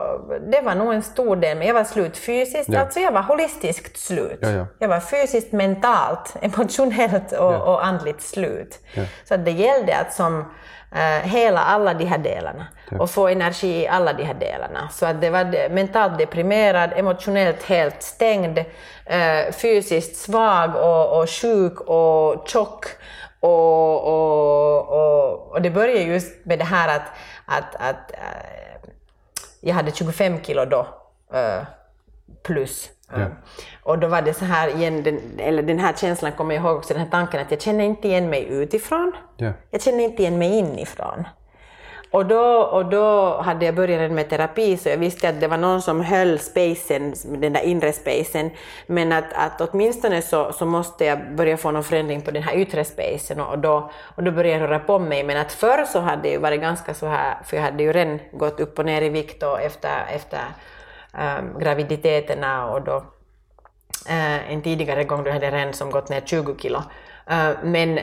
Speaker 2: det var nog en stor del, men jag var slut fysiskt, ja. alltså jag var holistiskt slut.
Speaker 1: Ja, ja.
Speaker 2: Jag var fysiskt, mentalt, <laughs> emotionellt och, och andligt slut. Så det gällde att som uh, hela alla de här delarna och få energi i alla de här delarna. Så att det var mentalt deprimerad, emotionellt helt stängd, uh, fysiskt svag och, och sjuk och tjock och, och, och, och, det började just med det här att, att, att äh, jag hade 25 kilo då, äh, plus. Ja. Och då var det så här igen, den, eller den här känslan kommer jag ihåg också, den här tanken att jag känner inte igen mig utifrån.
Speaker 1: Ja.
Speaker 2: Jag känner inte igen mig inifrån. Och då, och då hade jag börjat med terapi så jag visste att det var någon som höll spacen, den där inre spacen, men att, att åtminstone så, så måste jag börja få någon förändring på den här yttre spacen och då, och då började jag röra på mig. Men att förr så hade det ju varit ganska så här, för jag hade ju redan gått upp och ner i vikt och efter, efter um, graviditeterna och då uh, en tidigare gång då hade jag redan som gått ner 20 kilo. Uh, men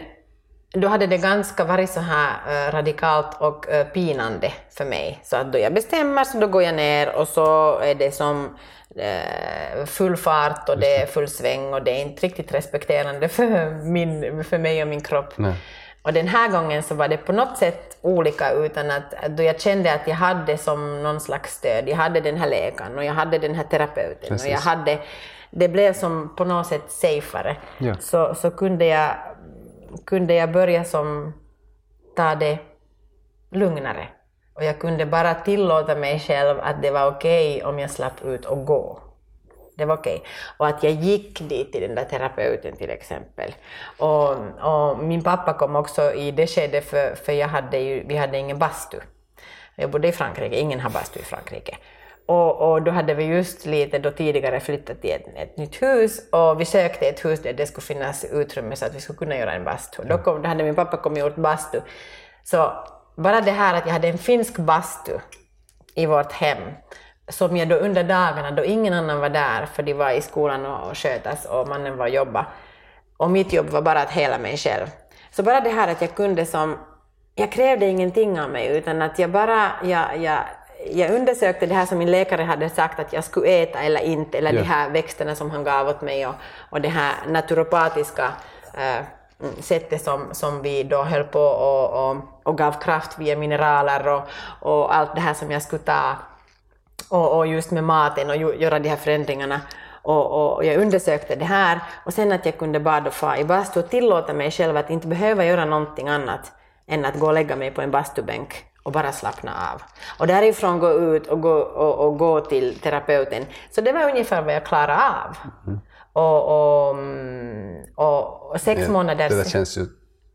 Speaker 2: då hade det ganska varit så här eh, radikalt och eh, pinande för mig. Så att då jag bestämmer så då går jag ner och så är det som eh, full fart och det är full sväng och det är inte riktigt respekterande för, min, för mig och min kropp.
Speaker 1: Nej.
Speaker 2: Och den här gången så var det på något sätt olika utan att, att då jag kände att jag hade som någon slags stöd. Jag hade den här läkaren och jag hade den här terapeuten
Speaker 1: Precis.
Speaker 2: och jag hade, det blev som på något sätt safeare.
Speaker 1: Ja.
Speaker 2: Så, så kunde, jag, kunde jag börja som ta det lugnare. Och jag kunde bara tillåta mig själv att det var okej om jag slapp ut och gå. Det var okej. Och att jag gick dit till den där terapeuten till exempel. Och, och min pappa kom också i det skedet för, för jag hade ju, vi hade ingen bastu. Jag bodde i Frankrike, ingen har bastu i Frankrike. Och, och då hade vi just lite då tidigare flyttat till ett, ett nytt hus och vi sökte ett hus där det skulle finnas utrymme så att vi skulle kunna göra en bastu. Då, kom, då hade min pappa kommit och gjort bastu. Så bara det här att jag hade en finsk bastu i vårt hem som jag då under dagarna då ingen annan var där för de var i skolan och, och skötas och mannen var och jobba. Och mitt jobb var bara att hela mig själv. Så bara det här att jag kunde som, jag krävde ingenting av mig utan att jag bara, jag, jag, jag undersökte det här som min läkare hade sagt att jag skulle äta eller inte, eller
Speaker 1: Ja.
Speaker 2: de här växterna som han gav åt mig och, och det här naturopatiska mm, sättet som, som vi då höll på och, och, och gav kraft via mineraler och, och allt det här som jag skulle ta och, och just med maten och ju- göra de här förändringarna. Och, och jag undersökte det här och sen att jag kunde bara då få i bastu och tillåta mig själv att inte behöva göra någonting annat än att gå och lägga mig på en bastubänk och bara slappna av. Och därifrån gå ut och gå, och, och gå till terapeuten. Så det var ungefär vad jag klarade av. Och, och, mm, och, och sex månader
Speaker 1: Det där känns ju,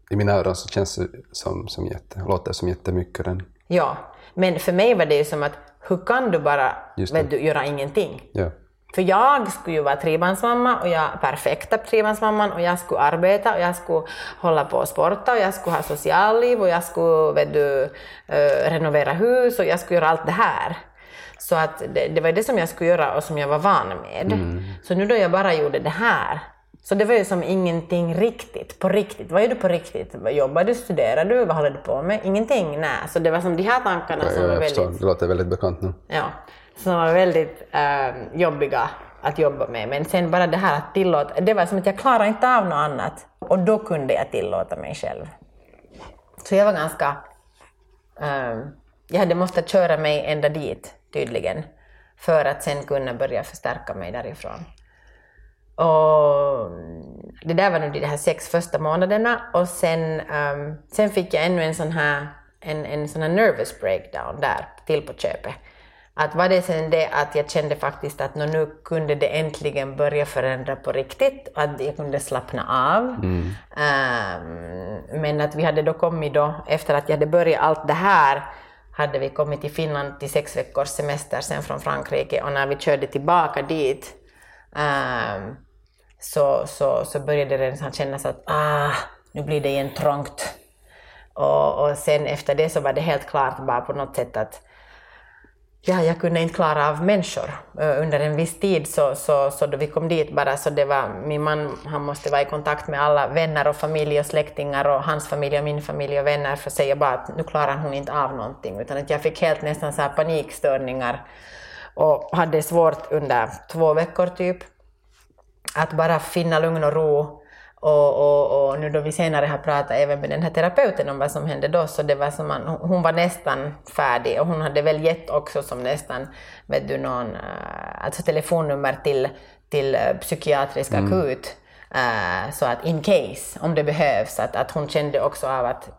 Speaker 1: i mina öron så känns det som, som jätte, låter som jättemycket den.
Speaker 2: Ja, men för mig var det ju som att hur kan du bara vet du, göra ingenting?
Speaker 1: Ja.
Speaker 2: För jag skulle ju vara trebarnsmamma och jag perfekta trebarnsmamman och jag skulle arbeta och jag skulle hålla på och sporta och jag skulle ha socialliv och jag skulle vet du, eh, renovera hus och jag skulle göra allt det här. Så att det, det var det som jag skulle göra och som jag var van med. Så nu då jag bara gjorde det här så det var ju som ingenting riktigt, på riktigt. Vad gör du på riktigt? Jobbar du, studerar du, vad håller du på med? Ingenting, nej. Så det var som de här tankarna som var väldigt...
Speaker 1: det låter väldigt bekant nu.
Speaker 2: Ja, som var väldigt äh, jobbiga att jobba med. Men sen bara det här att tillåta, det var som att jag klarade inte av något annat. Och då kunde jag tillåta mig själv. Så jag var ganska... Äh, jag hade måste köra mig ända dit, tydligen. För att sen kunna börja förstärka mig därifrån. Och det där var nu de här sex första månaderna och sen, um, sen fick jag ännu en sån här, en, en sån här nervous breakdown där till på köpet. Att var det sen det att jag kände faktiskt att nu kunde det äntligen börja förändra på riktigt, att jag kunde slappna av. Ehm, men att vi hade då kommit då, efter att jag hade börjat allt det här, hade vi kommit till Finland till sex veckors semester sen från Frankrike och när vi körde tillbaka dit ehm, så, så, så började det redan kännas att ah, nu blir det igen trångt. Och, och sen efter det så var det helt klart bara på något sätt att ja, jag kunde inte klara av människor. Eh, under en viss tid så, så, så då vi kom dit bara så det var, min man han måste vara i kontakt med alla vänner och familj och släktingar och hans familj och min familj och vänner för att säga bara att nu klarar hon inte av någonting utan att jag fick helt nästan så här panikstörningar och hade svårt under två veckor typ att bara finna lugn och ro. Och, och, och nu då vi senare har pratat även med den här terapeuten om vad som hände då, så det var som man, hon var nästan färdig och hon hade väl gett också som nästan, vet du, någon, eh, alltså telefonnummer till, till eh, psykiatrisk akut. eh, så att in case, om det behövs, att, att hon kände också av att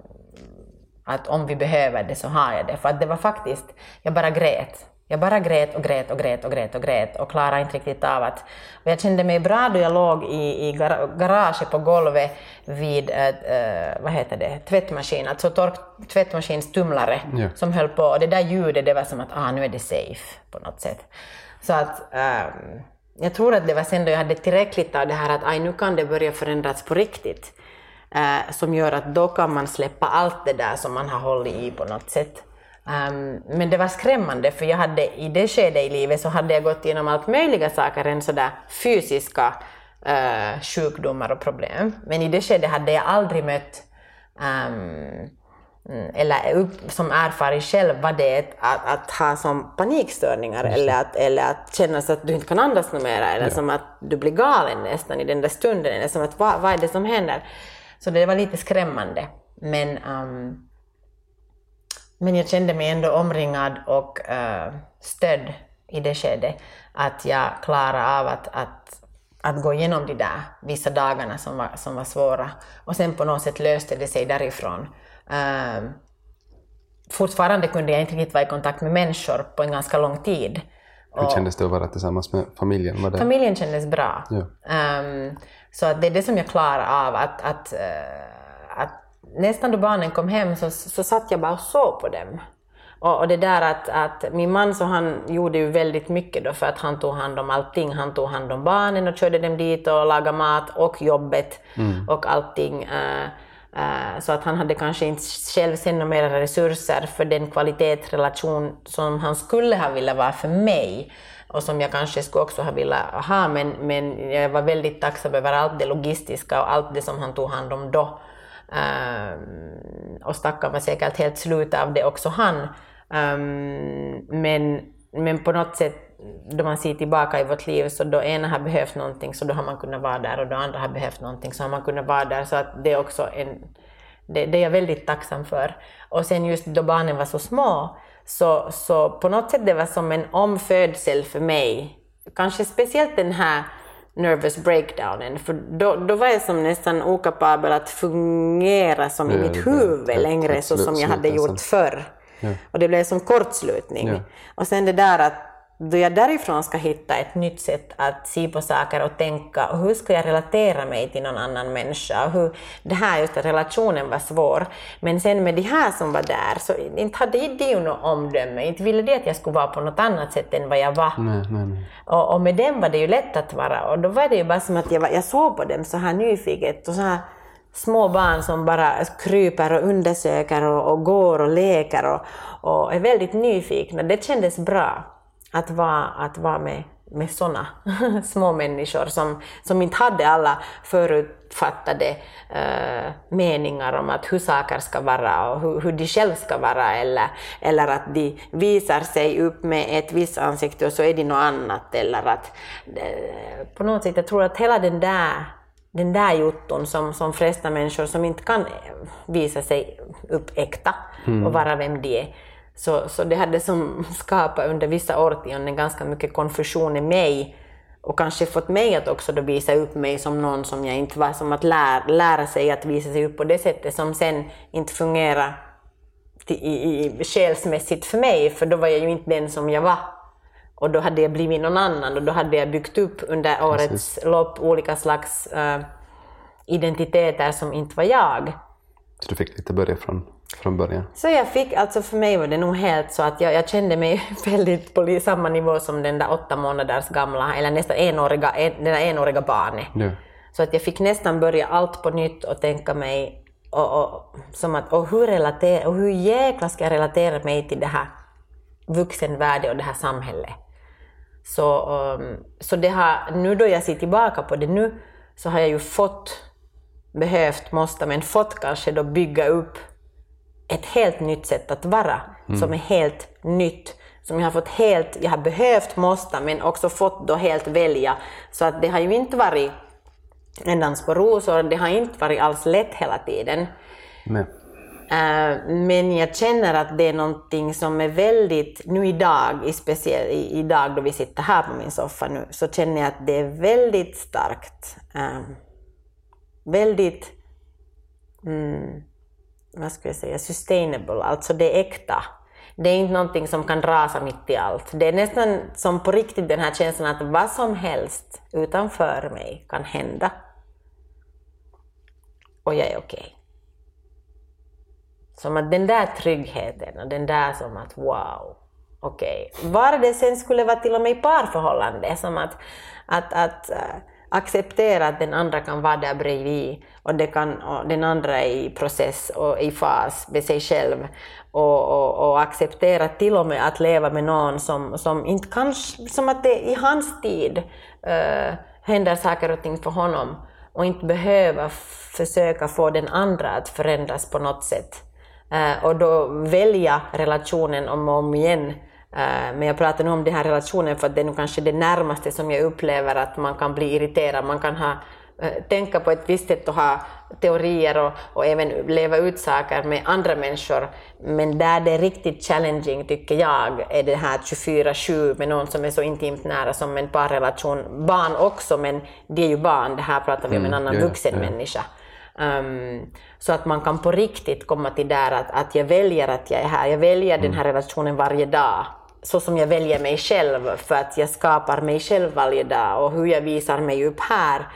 Speaker 2: att om vi behöver det så har jag det. För att det var faktiskt, jag bara grät. Jag bara grät och grät och grät och grät och grät och klarade inte riktigt av att... Och jag kände mig bra då jag låg i, i gar- garaget på golvet vid, äh, äh, vad heter det, tvättmaskin, alltså tork, tvättmaskinstumlare
Speaker 1: Ja.
Speaker 2: som höll på. Och det där ljudet, det var som att ah, nu är det safe på något sätt. Så att ehm, jag tror att det var sen då jag hade tillräckligt av det här att aj, nu kan det börja förändras på riktigt eh, som gör att då kan man släppa allt det där som man har hållit i på något sätt. Ehm, men det var skrämmande för jag hade i det skedet i livet så hade jag gått igenom allt möjliga saker än sådär fysiska eh, sjukdomar och problem. Men i det skedet hade jag aldrig mött um, eller upp, som erfarit själv vad det är att, att ha som panikstörningar eller att, eller att känna så att du inte kan andas något mera eller ja. som att du blir galen nästan i den där stunden eller som att vad, vad är det som händer? Så det var lite skrämmande. Men, um, men jag kände mig ändå omringad och uh, stödd i det skedet att jag klarade av att, att, att gå igenom de där vissa dagarna som var, som var svåra. Och sen på något sätt löste det sig därifrån. Uh, fortfarande kunde jag inte riktigt vara i kontakt med människor på en ganska lång tid.
Speaker 1: Hur kändes det att vara tillsammans med familjen? Var det...
Speaker 2: Familjen kändes bra.
Speaker 1: Ja.
Speaker 2: Um, så att det är det som jag klarar av, att, att, att nästan då barnen kom hem så, så satt jag bara och såg på dem. Och, och det där att, att min man så han gjorde ju väldigt mycket då för att han tog hand om allting. Han tog hand om barnen och körde dem dit och lagade mat och jobbet mm. och allting. Uh, uh, så att han hade kanske inte själv sen mer resurser för den kvalitetsrelation som han skulle ha velat vara för mig och som jag kanske skulle också ha velat ha, men, men jag var väldigt tacksam över allt det logistiska och allt det som han tog hand om då. Um, och stackaren var säkert helt slut av det också han. Um, men, men på något sätt, då man ser tillbaka i vårt liv, så då ena har behövt någonting, så då har man kunnat vara där, och då andra har behövt någonting, så har man kunnat vara där. Så att det är också en, det, det är jag väldigt tacksam för. Och sen just då barnen var så små, så, så på något sätt det var som en omfödsel för mig. Kanske speciellt den här nervous breakdownen, för då, då var jag som nästan okapabel att fungera som i mitt huvud längre så som jag hade gjort förr. Ja. Och det blev som kortslutning. Ja. Och sen det där att då jag därifrån ska hitta ett nytt sätt att se på saker och tänka, och hur ska jag relatera mig till någon annan människa? Och hur, det här just att relationen var svår. Men sen med de här som var där, så inte hade de ju något omdöme, inte ville de att jag skulle vara på något annat sätt än vad jag var.
Speaker 1: Nej, nej, nej.
Speaker 2: Och, och, med dem var det ju lätt att vara, och då var det ju bara som att jag, var, jag såg på dem så här nyfiket och så här små barn som bara kryper och undersöker och, och går och leker och, och, är väldigt nyfikna. Det kändes bra att vara, att vara med, med sådana <laughs> små människor som, som inte hade alla förutfattade uh, meningar om att hur saker ska vara och hur, hur de själva ska vara eller, eller att de visar sig upp med ett visst ansikte och så är de något annat eller att uh, på något sätt, jag tror att hela den där den där jotton som, som flesta människor som inte kan visa sig upp äkta mm. och vara vem de är. Så, så det hade som skapat under vissa årtionden ganska mycket konfusion i mig och kanske fått mig att också då visa upp mig som någon som jag inte var, som att lära, lära sig att visa sig upp på det sättet som sen inte fungerar i, i, i själsmässigt för mig, för då var jag ju inte den som jag var och då hade jag blivit någon annan och då hade jag byggt upp under årets Precis. lopp olika slags uh, identiteter som inte var jag.
Speaker 1: Så du fick lite börja från, från början?
Speaker 2: Så jag fick, alltså för mig var det nog helt så att jag, jag kände mig <laughs> väldigt på samma nivå som den där åtta månaders gamla, eller nästan enåriga, en, den där enåriga barnet.
Speaker 1: Ja.
Speaker 2: Så att jag fick nästan börja allt på nytt och tänka mig och, och, som att, och hur, relater, och hur jäkla ska jag relatera mig till det här vuxenvärlden och det här samhället? Så, um, så det har, nu då jag ser tillbaka på det nu, så har jag ju fått, behövt, måste, men fått kanske då bygga upp ett helt nytt sätt att vara, mm. som är helt nytt, som jag har fått helt, jag har behövt, måste, men också fått då helt välja. Så att det har ju inte varit en dans på rosor, det har inte varit alls lätt hela tiden.
Speaker 1: Nej.
Speaker 2: Eh, men jag känner att det är någonting som är väldigt, nu idag, speciellt idag då vi sitter här på min soffa nu, så känner jag att det är väldigt starkt. Um, väldigt, mm, vad ska jag säga, sustainable, alltså det är äkta. Det är inte någonting som kan rasa mitt i allt. Det är nästan som på riktigt den här känslan att vad som helst utanför mig kan hända. Och jag är okej. Okay. Som att den där tryggheten och den där som att wow, okej. Okay. Var det sen skulle vara till och med i parförhållande, som att, att, att uh, acceptera att den andra kan vara där bredvid och, det kan, och den andra är i process och i fas med sig själv och, och, och, acceptera till och med att leva med någon som, som inte kanske, som att det i hans tid uh, händer saker och ting för honom och inte behöva försöka få den andra att förändras på något sätt. Uh, och då välja relationen om och om igen. Eh, men jag pratar nu om den här relationen för att det är nog kanske det närmaste som jag upplever att man kan bli irriterad. Man kan ha Eh, tänka på ett visst sätt och ha teorier och, och även leva ut saker med andra människor. Men där det är riktigt challenging, tycker jag, är det här 24-7 med någon som är så intimt nära som en parrelation. Barn också, men det är ju barn, det här pratar vi om en mm, annan yeah, vuxen yeah. människa. Um, så att man kan på riktigt komma till där att, att jag väljer att jag är här, jag väljer mm. den här relationen varje dag så som jag väljer mig själv för att jag skapar mig själv varje dag och hur jag visar mig upp här.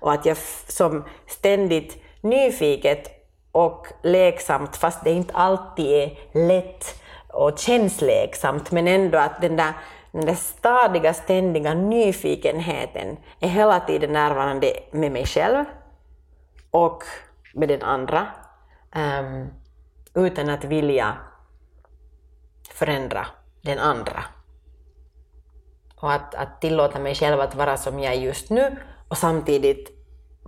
Speaker 2: Och att jag som ständigt nyfiket och leksamt, fast det inte alltid är lätt och känns leksamt, men ändå att den där, den där stadiga, ständiga nyfikenheten är hela tiden närvarande med mig själv och med den andra, um, utan att vilja förändra den andra. Och att, att tillåta mig själv att vara som jag är just nu och samtidigt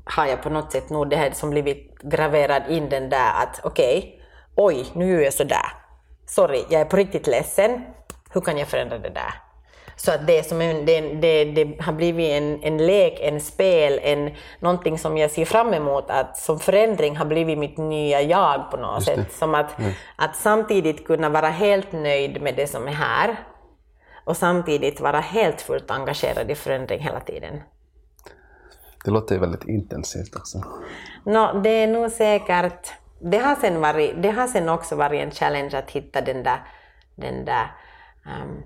Speaker 2: har jag på något sätt nog det här som blivit graverad in den där att okej, okay, oj, nu gör jag sådär. Sorry, jag är på riktigt ledsen. Hur kan jag förändra det där? Så att det, som en, det, det, det, har blivit en, en lek, en spel, en, någonting som jag ser fram emot, att som förändring har blivit mitt nya jag på något sätt. Som att, mm. att samtidigt kunna vara helt nöjd med det som är här och samtidigt vara helt fullt engagerad i förändring hela tiden.
Speaker 1: Det låter ju väldigt intensivt också.
Speaker 2: No, det är nog säkert... Det har, sen varit, det har sen också varit en challenge att hitta den där, den där um,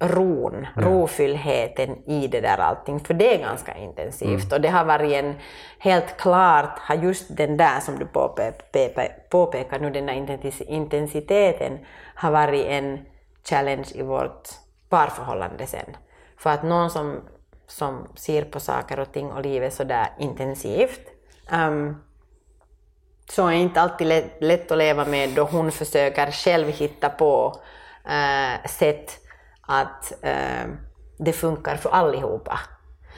Speaker 2: ron, ja. rofyllheten i det där allting, för det är ganska intensivt. Mm. Och det har varit en, helt klart har just den där som du påpekar nu, den där intensiteten, har varit en challenge i vårt parförhållande sen. För att någon som som ser på saker och ting och livet sådär intensivt. Um, så är inte alltid lätt, lätt att leva med då hon försöker själv hitta på uh, sätt att uh, det funkar för allihopa.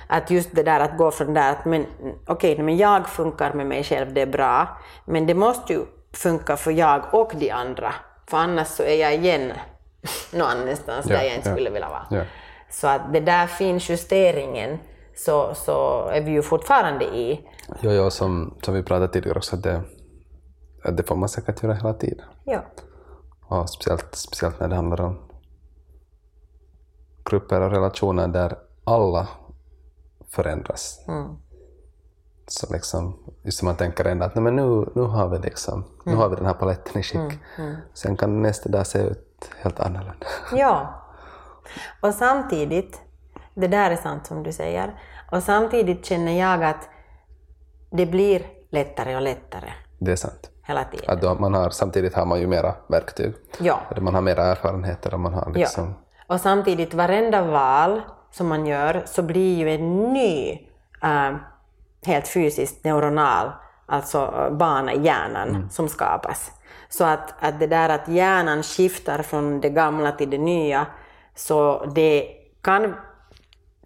Speaker 2: Att just det där att gå från där att men okej, okay, men jag funkar med mig själv, det är bra, men det måste ju funka för jag och de andra, för annars så är jag igen <laughs> någon annanstans ja, där jag inte ja, skulle vilja vara. Ja. Så att det där finjusteringen så, så är vi ju fortfarande i.
Speaker 1: Jo, jo som, som vi pratade tidigare också, att det, att det får man säkert göra hela tiden.
Speaker 2: Ja.
Speaker 1: Och speciellt, speciellt när det handlar om grupper och relationer där alla förändras. Mm. Så liksom, just som man tänker ändå att nej, men nu, nu, har vi liksom, mm. nu har vi den här paletten i skick. Mm. mm. Sen kan nästa dag se ut helt annorlunda. <laughs>
Speaker 2: Ja, och samtidigt, det där är sant som du säger, och samtidigt känner jag att det blir lättare och lättare.
Speaker 1: Det är sant.
Speaker 2: Hela tiden.
Speaker 1: Att man har, samtidigt har man ju mera verktyg.
Speaker 2: Ja.
Speaker 1: Man har mera erfarenheter och man har liksom...
Speaker 2: Ja. Och samtidigt, varenda val som man gör så blir ju en ny, äh, helt fysiskt neuronal, alltså bana i hjärnan mm. som skapas. Så att, att det där att hjärnan skiftar från det gamla till det nya så det kan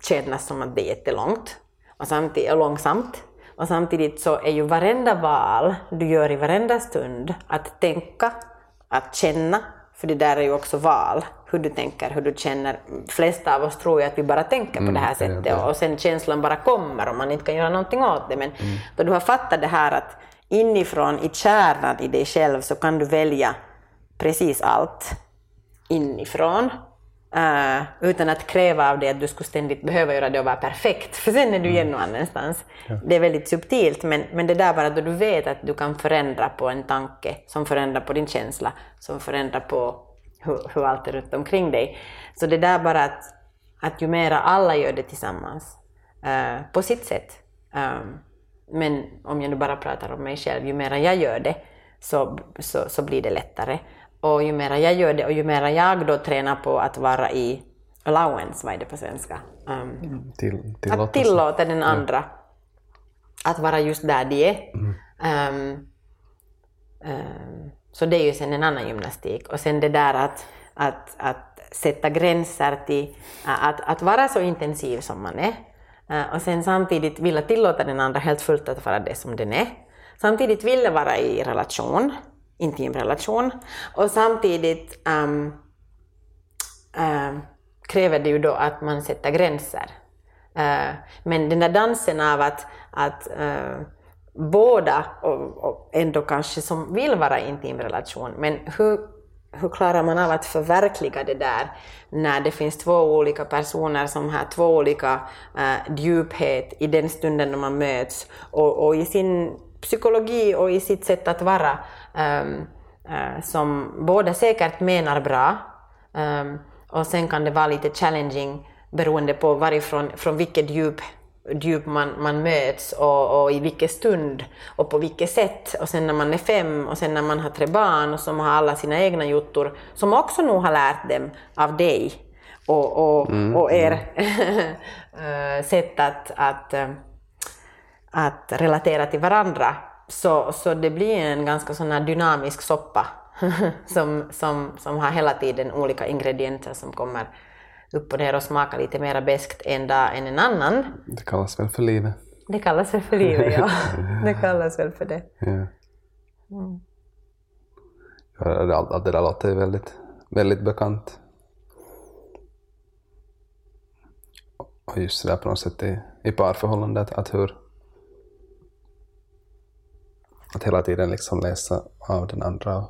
Speaker 2: kännas som att det är jättelångt och samtidigt, långsamt. Och samtidigt så är ju varenda val du gör i varenda stund att tänka, att känna, för det där är ju också val, hur du tänker, hur du känner. De flesta av oss tror ju att vi bara tänker på det här mm, sättet och sen känslan bara kommer och man inte kan göra någonting åt det. Men mm. då du har fattat det här att inifrån, i kärnan i dig själv, så kan du välja precis allt inifrån Uh, utan att kräva av dig att du skulle ständigt behöva göra det och vara perfekt, för sen är du igen någon annanstans. Ja. Det är väldigt subtilt, men, men det där bara då du vet att du kan förändra på en tanke, som förändrar på din känsla, som förändrar på hur, hur allt är runt omkring dig. Så det där bara att, att ju mera alla gör det tillsammans, uh, på sitt sätt, um, men om jag nu bara pratar om mig själv, ju mera jag gör det så, så, så blir det lättare. Och ju mer jag gör det och ju mer jag då tränar på att vara i allowance, vad är det på svenska? Um,
Speaker 1: Till,
Speaker 2: att tillåta den andra ja. att vara just där de är. Mm. Um, um, så det är ju sen en annan gymnastik. Och sen det där att, att, att sätta gränser till att, att vara så intensiv som man är. Och sen samtidigt vilja tillåta den andra helt fullt att vara det som den är. Samtidigt vilja vara i relation, intim relation. Och samtidigt um, uh, kräver det ju då att man sätter gränser. Uh, men den där dansen av att, att uh, båda och, och ändå kanske som vill vara i intim relation, men hur, hur klarar man av att förverkliga det där när det finns två olika personer som har två olika uh, djuphet i den stunden när man möts och, och, i sin psykologi och i sitt sätt att vara um, uh, som båda säkert menar bra um, och sen kan det vara lite challenging beroende på varifrån, från vilket djup djup man, man möts och, och, i vilken stund och på vilket sätt. Och sen när man är fem och sen när man har tre barn och som har alla sina egna juttor som också nog har lärt dem av dig och, och, mm, och er mm. <laughs> sätt att, att, att relatera till varandra. Så, så det blir en ganska sån dynamisk soppa <laughs> som, som, som har hela tiden olika ingredienser som kommer upp och ner och smaka lite mera beskt en dag än en annan.
Speaker 1: Det kallas väl för livet?
Speaker 2: Det kallas väl för livet, ja. <laughs> det kallas väl för det. Ja.
Speaker 1: Mm. Ja, det där låter ju väldigt, väldigt bekant. Och just det där på något sätt i, i parförhållandet, att hur... Att hela tiden liksom läsa av den andra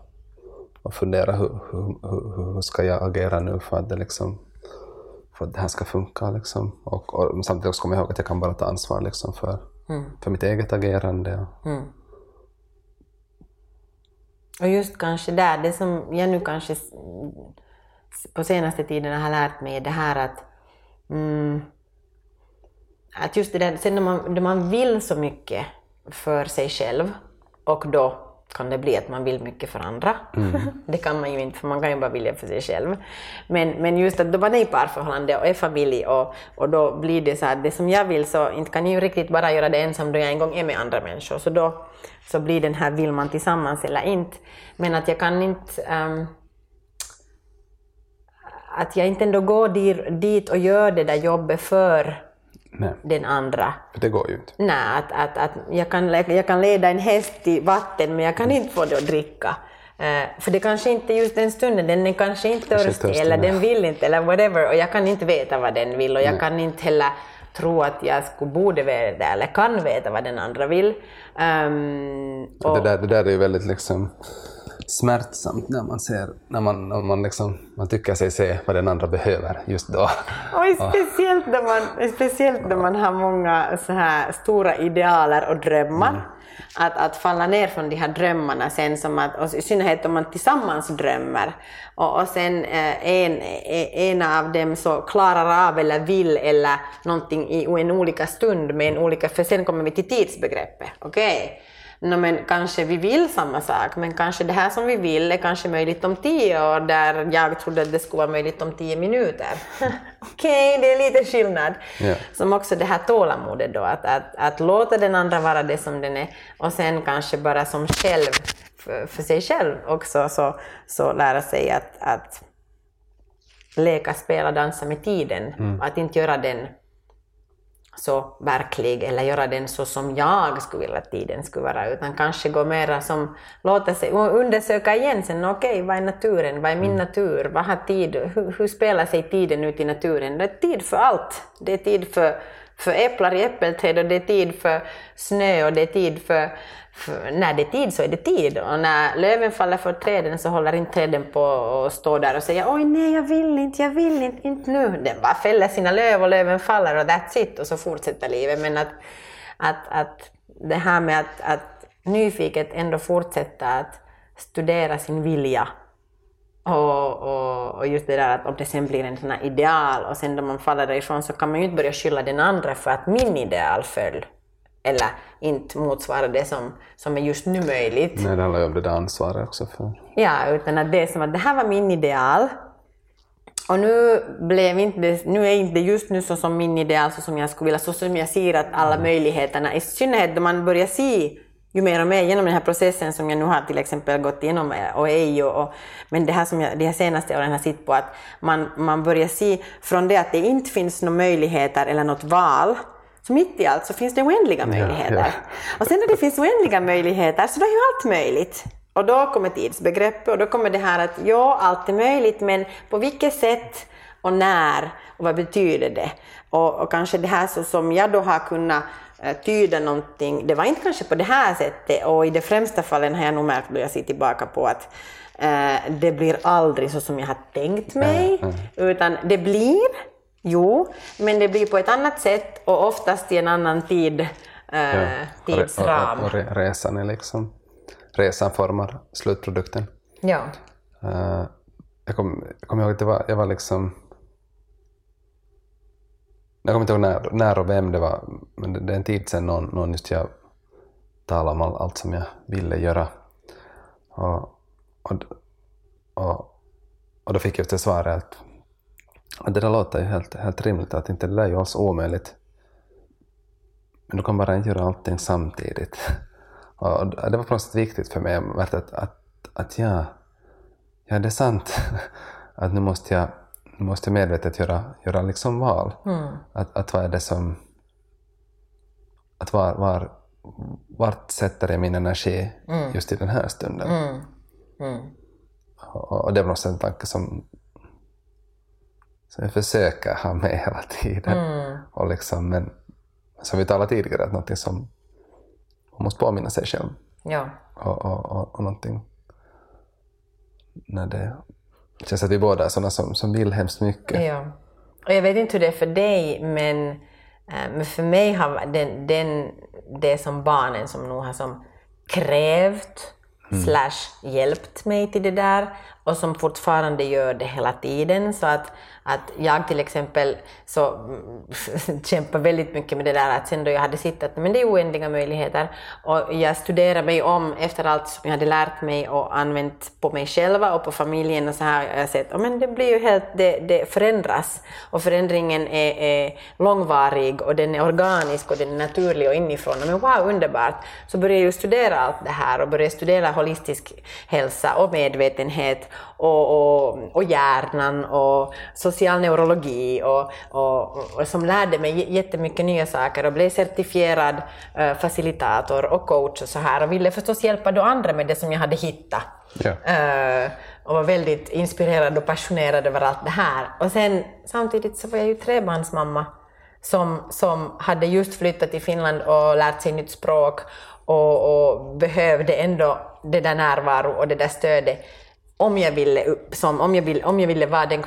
Speaker 1: och, fundera hur, hur, hur, hur ska jag agera nu för att det liksom för att det här ska funka. Liksom. Och, och samtidigt också komma ihåg att jag kan bara ta ansvar liksom, för, mm. för mitt eget agerande. Mm.
Speaker 2: Och just kanske där, det som jag nu kanske på senaste tiden har lärt mig, det här att, mm, att just det där, sen när man, när man vill så mycket för sig själv och då kan det bli att man vill mycket för andra. Mm. <laughs> det kan man ju inte, för man kan ju bara vilja för sig själv. Men, men just att då man är i parförhållande och är familj och, och då blir det så att det som jag vill så inte kan jag ju riktigt bara göra det ensam då jag en gång är med andra människor. Så då så blir den här vill man tillsammans eller inte. Men att jag kan inte um, att jag inte ändå går dit och gör det där jobbet för Nej. den andra.
Speaker 1: Det går ju inte.
Speaker 2: Nej, att, att, att jag, kan, jag kan leda en häst till vatten men jag kan inte få det att dricka. Uh, för det kanske inte just den stunden, den är kanske inte törstig eller den vill inte eller whatever och jag kan inte veta vad den vill och jag Nej. kan inte heller tro att jag skulle borde veta eller kan veta vad den andra vill. Um,
Speaker 1: och... det, där, det där är ju väldigt liksom smärtsamt när man ser, när man, när man, liksom, man tycker sig se vad den andra behöver just då.
Speaker 2: Och speciellt när man, speciellt när man har många så här stora idealer och drömmar. Mm. Att, att falla ner från de här drömmarna sen, som att, och i synnerhet om man tillsammans drömmer, och, och sen eh, en, eh, ena av dem så klarar av eller vill eller någonting i en olika stund med en olika, för sen kommer vi till tidsbegreppet. Okay? No, men kanske vi vill samma sak, men kanske det här som vi vill är kanske möjligt om tio år, där jag trodde att det skulle vara möjligt om tio minuter. <laughs> Okej, okay, det är lite skillnad. Yeah. Som också det här tålamodet då, att, att, att låta den andra vara det som den är och sen kanske bara som själv, för, för sig själv också, så, så lära sig att, att leka, spela, dansa med tiden. Mm. Att inte göra den så verklig eller göra den så som jag skulle vilja att tiden skulle vara, utan kanske gå mera som, låta sig undersöka igen sen, okej, okay, vad är naturen, vad är min mm. natur, vad har tid, hur, hur spelar sig tiden ut i naturen? Det är tid för allt. Det är tid för, för äpplar i äppelträd och det är tid för snö och det är tid för för när det är tid så är det tid och när löven faller för träden så håller inte träden på att stå där och säga oj nej jag vill inte, jag vill inte, inte nu. Den bara fäller sina löv och löven faller och that's it och så fortsätter livet. Men att, att, att det här med att, att nyfiket ändå fortsätta att studera sin vilja och, och, och, just det där att om det sen blir en sån här ideal och sen då man faller därifrån så kan man ju inte börja skylla den andra för att min ideal föll eller inte motsvarar det som, som är just nu möjligt.
Speaker 1: Nej, det handlar ju om det där ansvaret också. För...
Speaker 2: Ja, utan att det är som att det här var min ideal och nu, blev inte, nu är inte just nu så som min ideal, så som jag skulle vilja, så som jag ser att alla mm. möjligheterna, i synnerhet då man börjar se ju mer och mer genom den här processen som jag nu har till exempel gått igenom och är och, och, men det här som jag de här senaste åren har sett på att man, man börjar se från det att det inte finns några möjligheter eller något val
Speaker 3: Så mitt i allt så finns det oändliga möjligheter.
Speaker 1: ja.
Speaker 3: Och sen när det finns oändliga möjligheter så då är ju allt möjligt. Och då kommer tidsbegreppet och då kommer det här att ja, allt är möjligt, men på vilket sätt och när och vad betyder det? Och, och kanske det här så som jag då har kunnat eh, tyda någonting, det var inte kanske på det här sättet och i de främsta fallen har jag nog märkt då jag ser tillbaka på att eh, det blir aldrig så som jag har tänkt mig, utan det blir, jo, men det blir på ett annat sätt och oftast i en annan tid, eh,
Speaker 1: Ja.
Speaker 3: tidsram.
Speaker 1: Och, och, och re- resan är liksom... Resan formar slutprodukten.
Speaker 2: Ja.
Speaker 1: Eh, jag kommer jag kom ihåg att var, jag var liksom... Jag kommer inte ihåg när, när och vem det var, men det, det är en tid sedan någon, någon just jag talade om all, allt som jag ville göra. Och, och, och, och då fick jag svaret att, att det där låter ju helt, helt rimligt, att inte det där är ju alls omöjligt. Men du kan bara inte göra allting samtidigt. <laughs> Och det var på något sätt viktigt för mig att, att, att, att ja, ja, det är sant <laughs> att nu måste jag, nu måste jag medvetet göra, göra liksom val. Att, att vad är det som... Att var, var, vart sätter jag min energi just i den här stunden? Och, och det på något en tanke som, som jag försöker ha med hela tiden. Och liksom, men som vi talade tidigare, att någonting som man måste påminna sig själv
Speaker 2: Ja.
Speaker 1: och, och, och, och någonting när det det känns att vi båda är sådana som, som vill hemskt mycket.
Speaker 2: Ja. Och jag vet inte hur det är för dig, men, eh, men för mig har den, den, det som barnen som nog har som krävt slash hjälpt mig till det där och som fortfarande gör det hela tiden. Så att, att jag till exempel så mm, <laughs> kämpar väldigt mycket med det där att sen då jag hade sett att men det är oändliga möjligheter och jag studerar mig om efter allt som jag hade lärt mig och använt på mig själva och på familjen och så här har jag sett att men det blir ju helt, det, det förändras och förändringen är, är långvarig och den är organisk och den är naturlig och inifrån. Men wow, underbart! Så började jag studera allt det här och började studera holistisk hälsa och medvetenhet och, och, och hjärnan och social neurologi och, och, och som lärde mig jättemycket nya saker och blev certifierad eh, facilitator och coach och så här och ville förstås hjälpa då andra med det som jag hade hittat.
Speaker 1: Ja.
Speaker 2: Eh, och var väldigt inspirerad och passionerad över allt det här. Och sen samtidigt så var jag ju trebarnsmamma som, som hade just flyttat till Finland och lärt sig nytt språk och, och behövde ändå det där närvaro och det där stödet om jag ville, upp, som, om jag ville, om jag ville vara den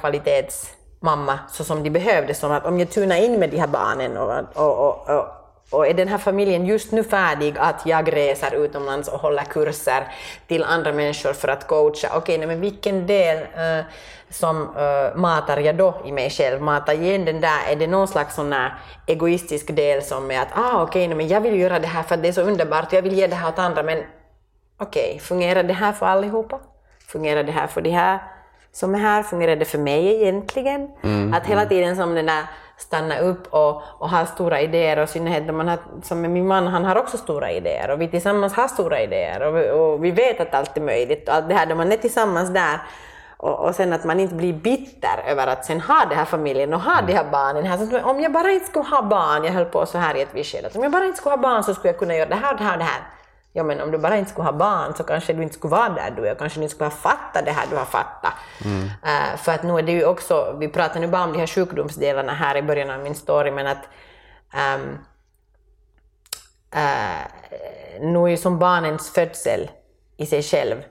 Speaker 2: mamma så som de behövde. Som att om jag tunar in med de här barnen och, och, och, och, och är den här familjen just nu färdig att jag reser utomlands och håller kurser till andra människor för att coacha, okej, okay, men vilken del uh, som uh, matar jag då i mig själv? Matar jag igen den där, är det någon slags sån här egoistisk del som är att ah, okej, okay, men jag vill göra det här för att det är så underbart och jag vill ge det här åt andra, men okej, fungerar det här för allihopa? Fungerar det här för de här som är här? Fungerar det för mig egentligen? att hela tiden som den där stanna upp och, och ha stora idéer och i synnerhet man har, som min man, han har också stora idéer och vi tillsammans har stora idéer och vi, och vi vet att allt är möjligt allt det här då man är tillsammans där och, och sen att man inte blir bitter över att sen ha den här familjen och ha de här barnen här. Så om jag bara inte skulle ha barn, jag höll på så här i ett visst skede, om jag bara inte skulle ha barn så skulle jag kunna göra det här och det här och det här. Ja men om du bara inte skulle ha barn så kanske du inte skulle vara där du är, kanske du inte skulle ha fattat det här du har fattat. Eh, för att nu är det ju också, vi pratar nu bara om de här sjukdomsdelarna här i början av min story, men att ehm, eh, nu är ju som barnens födsel i sig själv,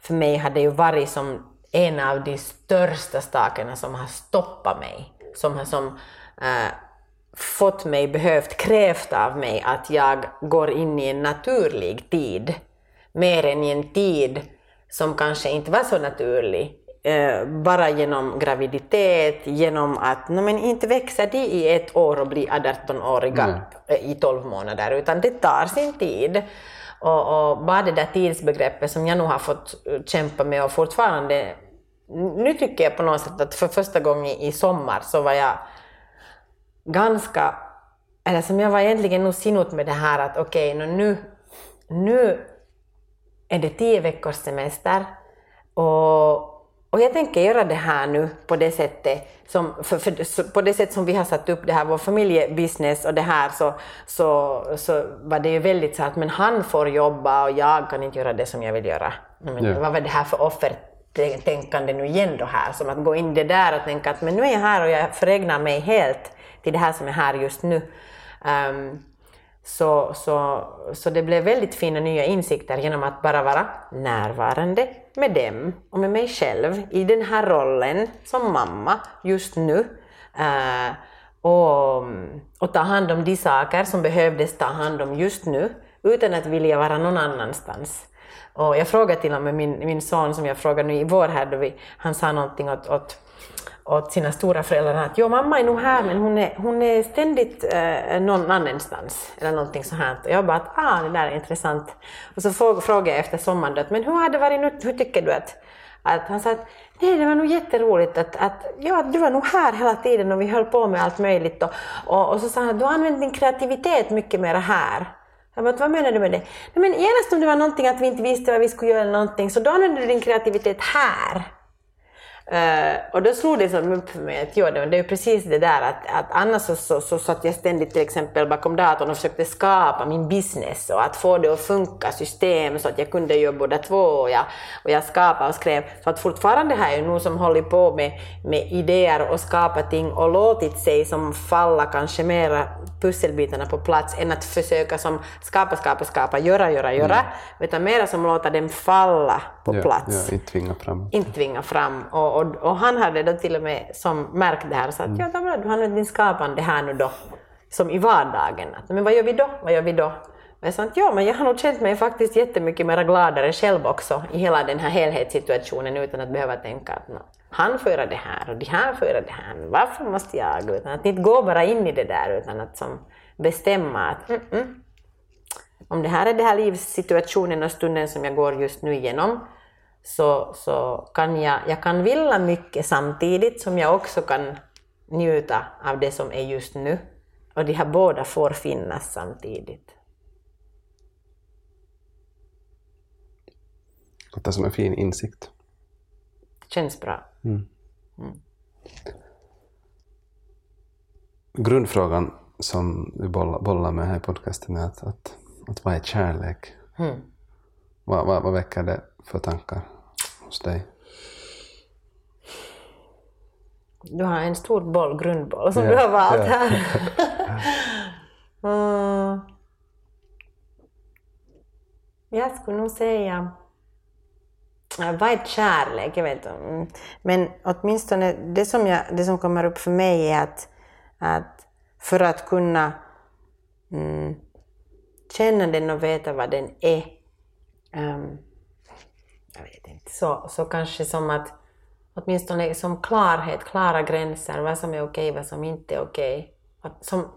Speaker 2: för mig har det ju varit som en av de största sakerna som har stoppat mig, som har som eh, fått mig, behövt, krävt av mig att jag går in i en naturlig tid, mer än i en tid som kanske inte var så naturlig. Eh, bara genom graviditet, genom att no, men inte växer de i ett år och blir 18-åriga eh, i 12 månader, utan det tar sin tid. Och, och bara det där tidsbegreppet som jag nog har fått eh, kämpa med och fortfarande, nu tycker jag på något sätt att för första gången i sommar så var jag ganska, eller som jag var egentligen nog sinut med det här att okej, okay, nu, nu är det tio veckors semester och och jag tänker göra det här nu på det sättet som, för, för, på det sätt som vi har satt upp det här, vår familjebusiness och det här så, så, så var det ju väldigt så att men han får jobba och jag kan inte göra det som jag vill göra. Men
Speaker 1: Ja.
Speaker 2: Vad var det här för offertänkande nu igen då här? Som att gå in det där och tänka att men nu är jag här och jag föregnar mig helt till det här som är här just nu. Um, så, så, så det blev väldigt fina nya insikter genom att bara vara närvarande med dem och med mig själv i den här rollen som mamma just nu. Uh, och, och ta hand om de saker som behövdes ta hand om just nu utan att vilja vara någon annanstans. Och jag frågade till och med min, min son som jag frågade nu i vår här, då vi, han sa någonting åt, åt åt sina stora föräldrar att jo, mamma är nog här men hon är, hon är ständigt eh, någon annanstans eller någonting så här. Och jag bara att ah, det där är intressant. Och så frågade jag efter sommaren att men hur har det varit nu, hur tycker du att, att han sa att nej det var nog jätteroligt att, att ja, du var nog här hela tiden och vi höll på med allt möjligt och, och, och så sa han att du har använt din kreativitet mycket mer här. Jag bara, vad menar du med det? Nej, men genast om det var någonting att vi inte visste vad vi skulle göra eller någonting så då använde du din kreativitet här. Eh, och då slog det som upp för mig att jo, det, är precis det där att, att annars så, så, så satt jag ständigt till exempel bakom datorn och försökte skapa min business och att få det att funka, system så att jag kunde göra båda två och jag, och jag skapade och skrev. Så att fortfarande har jag nog som håller på med, med idéer och skapat ting och låtit sig som falla kanske mera pusselbitarna på plats än att försöka som skapa, skapa, skapa, göra, göra, göra, utan mera som låta dem falla på
Speaker 1: ja,
Speaker 2: plats
Speaker 1: Ja, inte tvinga fram.
Speaker 2: inte tvinga fram. Och, och, och han hade då till och med som märkt det här och sa att ja, det är bra, du har använt din skapande här nu då, som i vardagen. Men vad gör vi då? Vad gör vi då? Och jag sa att ja, men jag har nog känt mig faktiskt jättemycket mer gladare själv också i hela den här helhetssituationen utan att behöva tänka att "Nå, han får göra det här och de här får göra det här, men varför måste jag? Utan att inte gå bara in i det där utan att som bestämma att mm, mm, om det här är den här livssituationen och stunden som jag går just nu igenom så, så kan jag, jag kan vilja mycket samtidigt som jag också kan njuta av det som är just nu. Och de här båda får finnas samtidigt.
Speaker 1: Låter som en fin insikt.
Speaker 2: Känns bra.
Speaker 1: Grundfrågan som vi bollar, med här i podcasten är att, att, att vad är kärlek? Vad, vad, vad väcker det för tankar hos dig?
Speaker 2: Du har en stor boll, grundboll, som
Speaker 1: Ja,
Speaker 2: du har valt
Speaker 1: ja.
Speaker 2: här. mm. <laughs> <laughs> Jag skulle nog säga... Vad är kärlek? Jag vet inte. Mm. Men åtminstone det som, jag, det som kommer upp för mig är att, att för att kunna mm, känna den och veta vad den är, ehm, jag vet inte, så, så kanske som att åtminstone som klarhet, klara gränser, vad som är okej, vad som inte är okej. Att Som,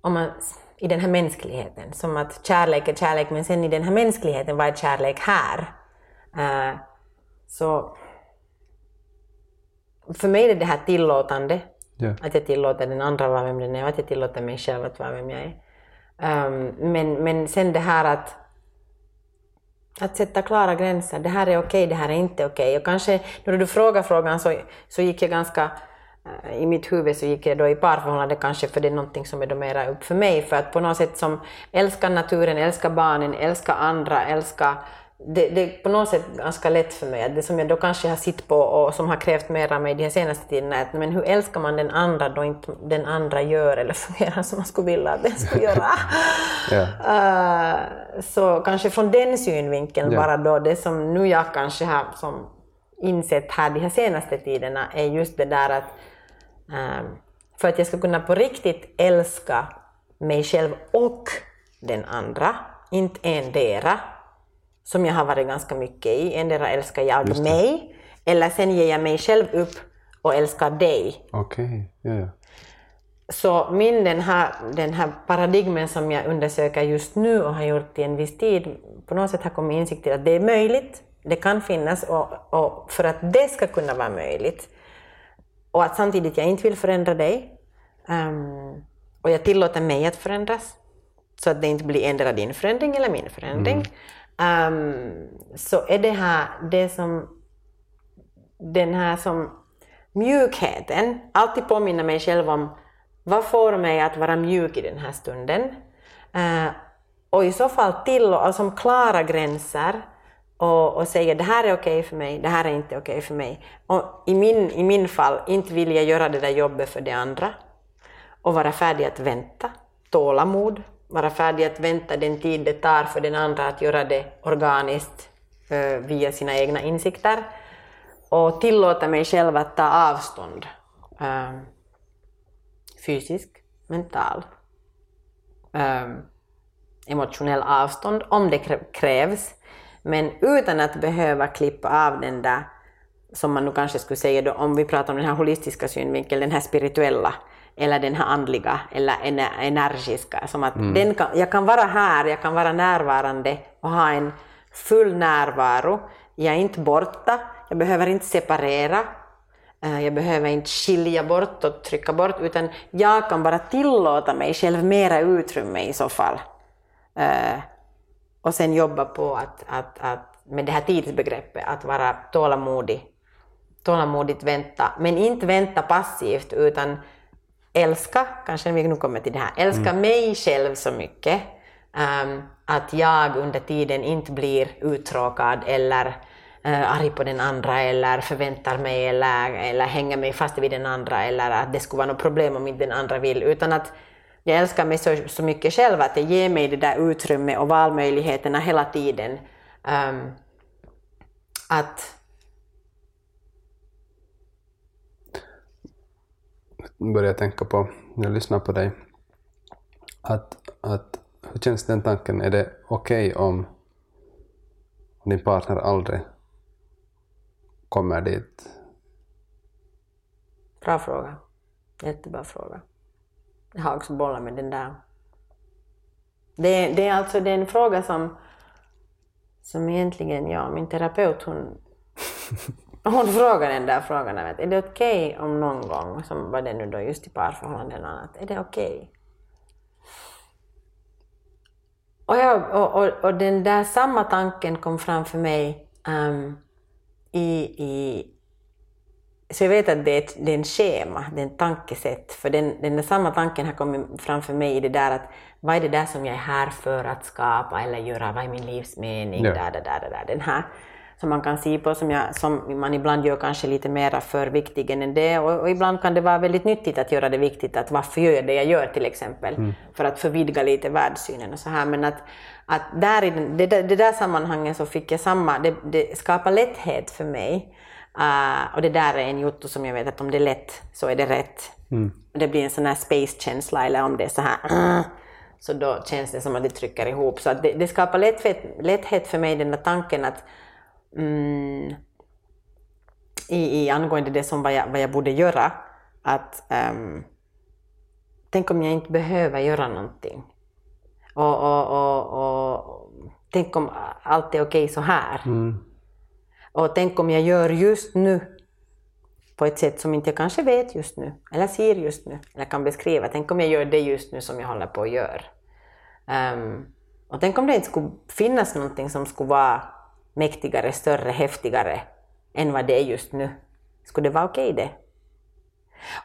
Speaker 2: om man, I den här mänskligheten, som att kärlek är kärlek, men sen i den här mänskligheten, vad är kärlek här? Eh, så för mig är det här tillåtande,
Speaker 1: Ja.
Speaker 2: att jag tillåter den andra vara vem den är och att jag tillåter mig själv att vara vem jag är. Ehm, men, men sen det här att att sätta klara gränser. Det här är okej, det här är inte okej. Och kanske när du frågar frågan så, så gick jag ganska eh, i mitt huvud så gick jag då i parförhållande kanske för det är någonting som är då mera upp för mig. För att på något sätt som älskar naturen, älskar barnen, älskar andra, älskar det, det är på något sätt ganska lätt för mig. Det som jag då kanske har sitt på och som har krävt mer av mig de senaste tiderna är att men hur älskar man den andra då inte den andra gör eller <laughs> fungerar som man skulle vilja att den skulle <laughs> göra.
Speaker 1: Ja.
Speaker 2: Eh, så kanske från den synvinkeln
Speaker 1: Ja.
Speaker 2: bara då, det som nu jag kanske har som insett här de här senaste tiderna är just det där att ehm, för att jag ska kunna på riktigt älska mig själv och den andra, inte endera, som jag har varit ganska mycket i. Endera älskar jag mig, eller sen ger jag mig själv upp och älskar dig.
Speaker 1: Okej, ja, ja.
Speaker 2: Så min den här, den här paradigmen som jag undersöker just nu och har gjort i en viss tid, på något sätt har kommit insikt till att det är möjligt, det kan finnas och, och för att det ska kunna vara möjligt och att samtidigt jag inte vill förändra dig ehm, och jag tillåter mig att förändras så att det inte blir endera din förändring eller min förändring. Um, så är det här det som den här som mjukheten, alltid påminna mig själv om vad får mig att vara mjuk i den här stunden? Uh, och i så fall till och som klara gränser och, och säga det här är okej okay för mig, det här är inte okej okay för mig. Och i min, I min fall, inte vilja göra det där jobbet för de andra och vara färdig att vänta, tålamod, vara färdig att vänta den tid det tar för den andra att göra det organiskt eh, via sina egna insikter och tillåta mig själv att ta avstånd. Eh, fysisk, mental, eh, emotionell avstånd om det krävs, men utan att behöva klippa av den där, som man nu kanske skulle säga då, om vi pratar om den här holistiska synvinkeln, den här spirituella, eller den här andliga eller energiska. Som att mm. den kan, jag kan vara här, jag kan vara närvarande och ha en full närvaro. Jag är inte borta, jag behöver inte separera, eh, jag behöver inte skilja bort och trycka bort, utan jag kan bara tillåta mig själv mera utrymme i så fall. Eh, och sen jobba på att, att, att med det här tidsbegreppet, att vara tålamodig, tålamodigt vänta, men inte vänta passivt utan älska, kanske vi nu kommer till det här, älska mm. mig själv så mycket um, att jag under tiden inte blir uttråkad eller uh, arg på den andra eller förväntar mig eller, eller hänger mig fast vid den andra eller att det skulle vara något problem om inte den andra vill, utan att jag älskar mig så, så mycket själv att det ger mig det där utrymme och valmöjligheterna hela tiden. Um, att
Speaker 1: börjar tänka på när jag lyssnar på dig. Att, att, hur känns den tanken? Är det okej okay om din partner aldrig kommer dit?
Speaker 2: Bra fråga. Jättebra fråga. Jag har också bollat med den där. Det, det är alltså det är en fråga som, som egentligen jag, min terapeut, hon <laughs> hon frågar den där frågan, vet, är det okej okay om någon gång, som var det nu då just i parförhållanden och annat, är det okej? Okay? Och, jag, och, och, och, den där samma tanken kom fram för mig um, i, i... Så jag vet att det är, ett, det är en schema, det är en tankesätt, för den, den där samma tanken har kommit fram för mig i det där att vad är det där som jag är här för att skapa eller göra, vad är min livsmening, ja. där, där, där, där, den här som man kan se på, som, jag, som man ibland gör kanske lite mera för viktig än det. Och, och, ibland kan det vara väldigt nyttigt att göra det viktigt, att varför gör jag det jag gör till exempel, mm. för att förvidga lite världssynen och så här. Men att, att där i den, det, det där sammanhanget så fick jag samma, det, det skapar lätthet för mig. Uh, och det där är en jotto som jag vet att om det är lätt så är det rätt. Mm. Det blir en sån här space-känsla, eller om det är så här uh, <clears throat> så då känns det som att det trycker ihop. Så det, det skapar lätthet, lätthet för mig, den där tanken att mm, i, i angående det som vad jag, vad jag borde göra, att um, tänk om jag inte behöver göra någonting. Och, och, och, och tänk om allt är okej så här. Mm. Och tänk om jag gör just nu på ett sätt som inte jag kanske vet just nu, eller ser just nu, eller kan beskriva. Tänk om jag gör det just nu som jag håller på att göra. Um, och tänk om det inte skulle finnas någonting som skulle vara mäktigare, större, häftigare än vad det är just nu. Skulle det vara okej okay det?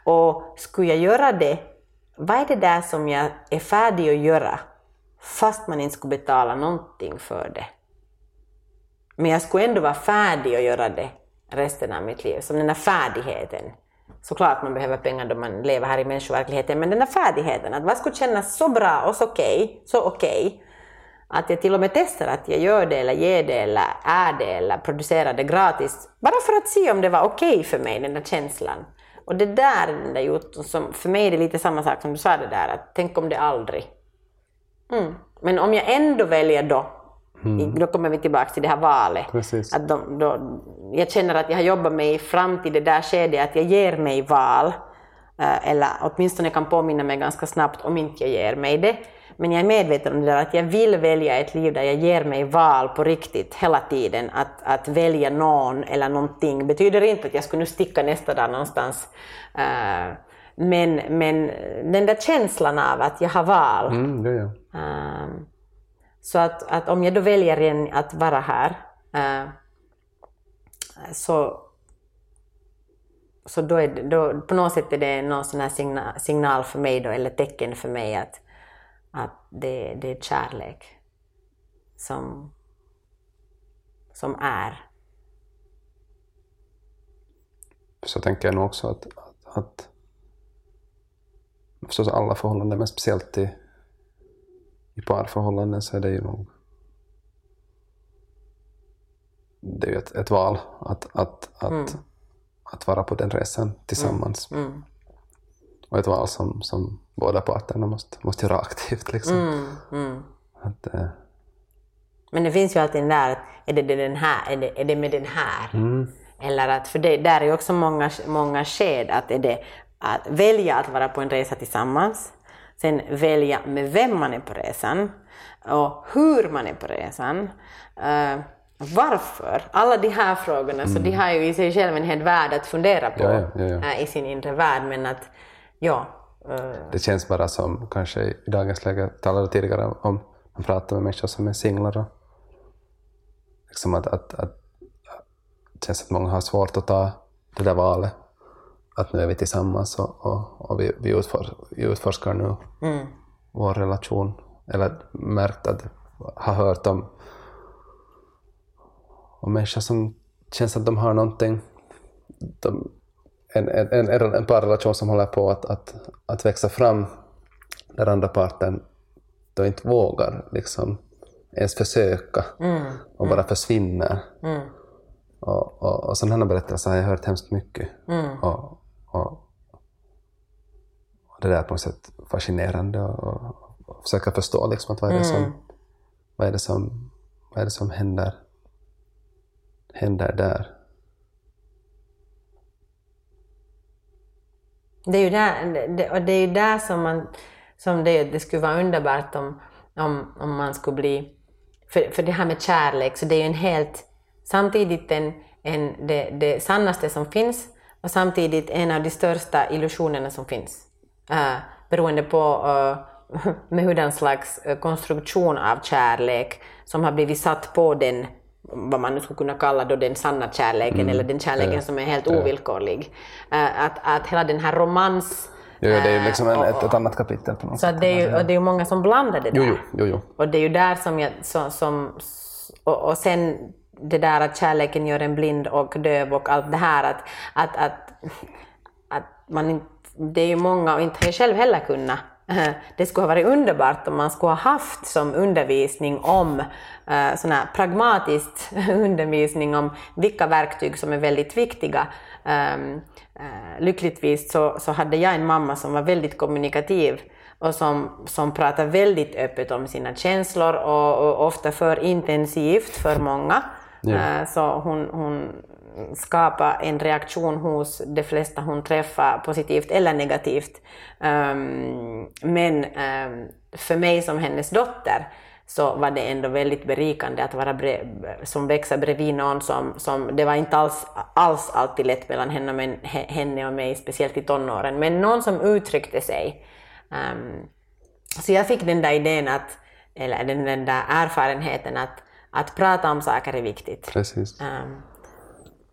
Speaker 2: Och skulle jag göra det, vad är det där som jag är färdig att göra fast man inte skulle betala någonting för det? Men jag skulle ändå vara färdig att göra det resten av mitt liv, som den där färdigheten. Såklart man behöver pengar då man lever här i människoverkligheten, men den där färdigheten, att vad skulle kännas så bra och så okej, okay, så okej, okay, att jag till och med testar att jag gör det eller ger det eller är det eller producerar det gratis. Bara för att se om det var okej okay för mig, den där känslan. Och det där, den där jotton, som för mig är det lite samma sak som du sa det där, att tänk om det aldrig. Mm. Men om jag ändå väljer då, mm. då kommer vi tillbaka till det här valet.
Speaker 1: Precis.
Speaker 2: Att då, då, jag känner att jag har jobbat mig fram till det där skedet att jag ger mig val, eh, eller åtminstone kan påminna mig ganska snabbt om inte jag ger mig det. Men jag är medveten om det där att jag vill välja ett liv där jag ger mig val på riktigt hela tiden. Att, att välja någon eller någonting betyder inte att jag skulle nu sticka nästa dag någonstans. Uh, men, men den där känslan av att jag har val.
Speaker 1: Mm, det är.
Speaker 2: Uh, så att, att om jag då väljer en, att vara här uh, så så då är det, då, på något sätt är det någon sån här signal, signal för mig då, eller tecken för mig att, att det, det är kärlek som, som är.
Speaker 1: Så tänker jag nog också att, att, att förstås alla förhållanden, men speciellt i, i parförhållanden så är det ju nog det är ju ett, ett val att, att, att, mm. att vara på den resan tillsammans. Mm. Mm. Och ett val som, som båda parterna måste, måste göra aktivt. Liksom. Mm, mm. Att, eh.
Speaker 2: Men det finns ju alltid den där, är det, den här, är det, är det med den här? Mm. Eller att, för det, där är ju också många, många sked, att är det att välja att vara på en resa tillsammans, sen välja med vem man är på resan och hur man är på resan. Uh, varför? Alla de här frågorna, mm. så de har ju i sig själv en hel värld att fundera på ja, ja, ja, i sin inre värld, men att ja.
Speaker 1: Uh... Det känns bara som, kanske i dagens läge, talade tidigare om, man pratar med människor som är singlar och liksom att, att, att, det känns att många har svårt att ta det där valet att nu är vi tillsammans och, och, och vi, vi, utfor, vi utforskar nu mm. vår relation. Eller märkt att, har hört om, om människor som känns att de har någonting, de, en, en, en, en parrelation som håller på att, att, att växa fram där andra parten då inte vågar liksom ens försöka mm. och bara mm. försvinner. Mm. Och, och, och sådana berättelser har jag hört hemskt mycket. Mm. Och, och, och det där är på något sätt fascinerande och, och försöka förstå liksom att vad är det som, mm. vad är det som, vad är det som händer, händer där.
Speaker 2: Det är ju där, det, och det är där som, man, som det, det skulle vara underbart om, om, om man skulle bli... För, för det här med kärlek, så det är ju en helt... Samtidigt en, en, det, det sannaste som finns, och samtidigt en av de största illusionerna som finns. Uh, beroende på uh, <laughs> med hurdan slags uh, konstruktion av kärlek som har blivit satt på den, vad man nu skulle kunna kalla då den sanna kärleken mm. eller den kärleken ja. som är helt ovillkorlig. Uh, att, att hela den här romans
Speaker 1: Jo, jo, det är ju liksom en, ett, ett, annat kapitel på något
Speaker 2: så sätt. Det är ju, och det är ju många som blandar det där.
Speaker 1: Jo, jo, jo,
Speaker 2: Och det är ju där som jag, som, som och, och sen det där att kärleken gör en blind och döv och allt det här att, att, att, att man det är ju många, och inte jag själv heller kunnat, det skulle ha varit underbart om man skulle ha haft som undervisning om uh, sån här pragmatisk <laughs> undervisning om vilka verktyg som är väldigt viktiga. Um, uh, lyckligtvis så, så hade jag en mamma som var väldigt kommunikativ och som, som pratar väldigt öppet om sina känslor och, och ofta för intensivt för många. Ja. Eh, så hon, hon skapar en reaktion hos de flesta hon träffar, positivt eller negativt. Um, men um, för mig som hennes dotter så var det ändå väldigt berikande att vara som växa bredvid någon som, som det var inte alls, alls alltid lätt mellan henne och, men, henne och mig, speciellt i tonåren, men någon som uttryckte sig. Um, så jag fick den där idén att, eller den, den där erfarenheten att att prata om saker är viktigt.
Speaker 1: Precis. Um,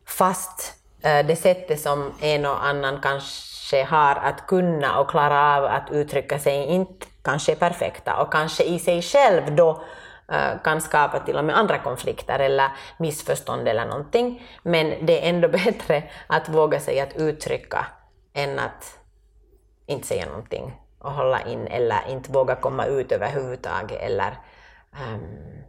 Speaker 2: fast eh, det sättet som en och annan kanske har att kunna och klara av att uttrycka sig inte kanske är perfekta och kanske i sig själv då eh, kan skapa till och med andra konflikter eller missförstånd eller någonting. Men det är ändå <laughs> bättre att våga sig att uttrycka än att inte säga någonting och hålla in eller inte våga komma ut överhuvudtaget eller um,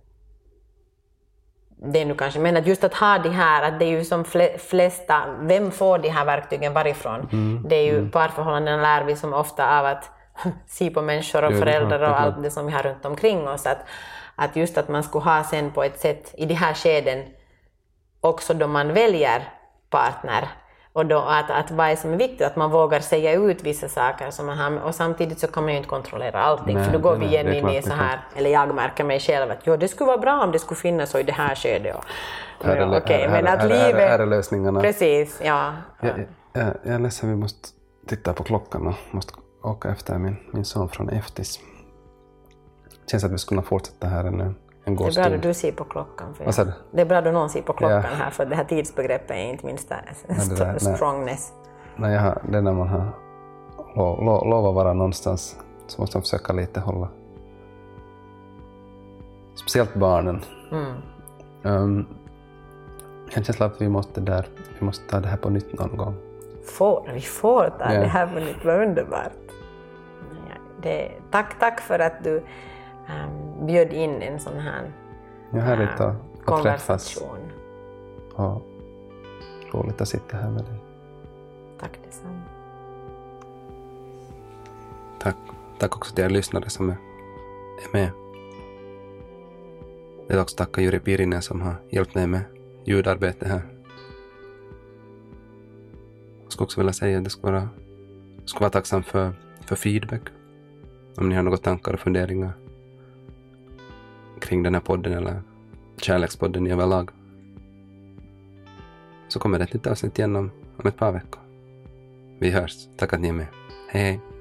Speaker 2: det nu kanske, men att just att ha de här, att det är ju som flesta, vem får de här verktygen varifrån? Mm. Det är ju mm. parförhållanden lär vi som ofta av att <laughs> se på människor och föräldrar och allt det som vi har runt omkring oss. Att, att just att man skulle ha sen på ett sätt i de här skeden, också då man väljer partner, och då att, att vad är som är viktigt, att man vågar säga ut vissa saker som man har, och samtidigt så kan man ju inte kontrollera allting, nej, för då går vi igen in i så här, eller jag märker mig själv att jo, det skulle vara bra om det skulle finnas så i det här skedet. Och,
Speaker 1: här är, okay, här, men att livet... Här, är lösningarna.
Speaker 2: Precis, ja.
Speaker 1: Jag, jag, jag är ledsen, vi måste titta på klockan och måste åka efter min, min son från Eftis. Det känns att vi skulle kunna fortsätta här en en
Speaker 2: god
Speaker 1: Det är bra
Speaker 2: att du ser på klockan.
Speaker 1: För
Speaker 2: det är bra att någon ser på klockan ja. här, för det här tidsbegreppet är inte min <laughs> strongness.
Speaker 1: när, jag har, det är när man har lov, lov, lov att vara någonstans så måste man försöka lite hålla speciellt barnen.
Speaker 2: Mm.
Speaker 1: Um, jag har en känsla att vi måste, där, vi måste ta det här på nytt någon gång.
Speaker 2: Får, vi får ta
Speaker 1: Ja.
Speaker 2: det här på nytt, vad underbart. Ja, det, tack, tack för att du um, bjöd in en sån här
Speaker 1: är härligt
Speaker 2: äh,
Speaker 1: att, träffas
Speaker 2: konversation.
Speaker 1: och roligt att sitta här med dig.
Speaker 2: Tack detsamma.
Speaker 1: Tack, tack också till er lyssnare som är, är med. Jag vill också tacka Juri Pirinen som har hjälpt mig med ljudarbete här. Jag skulle också vilja säga att det skulle vara, jag skulle vara tacksam för, för feedback. Om ni har några tankar och funderingar kring den här podden eller Kärlekspodden i överlag. Så kommer det ett nytt avsnitt igen om, om ett par veckor. Vi hörs. Tack att ni är med. Hej hej.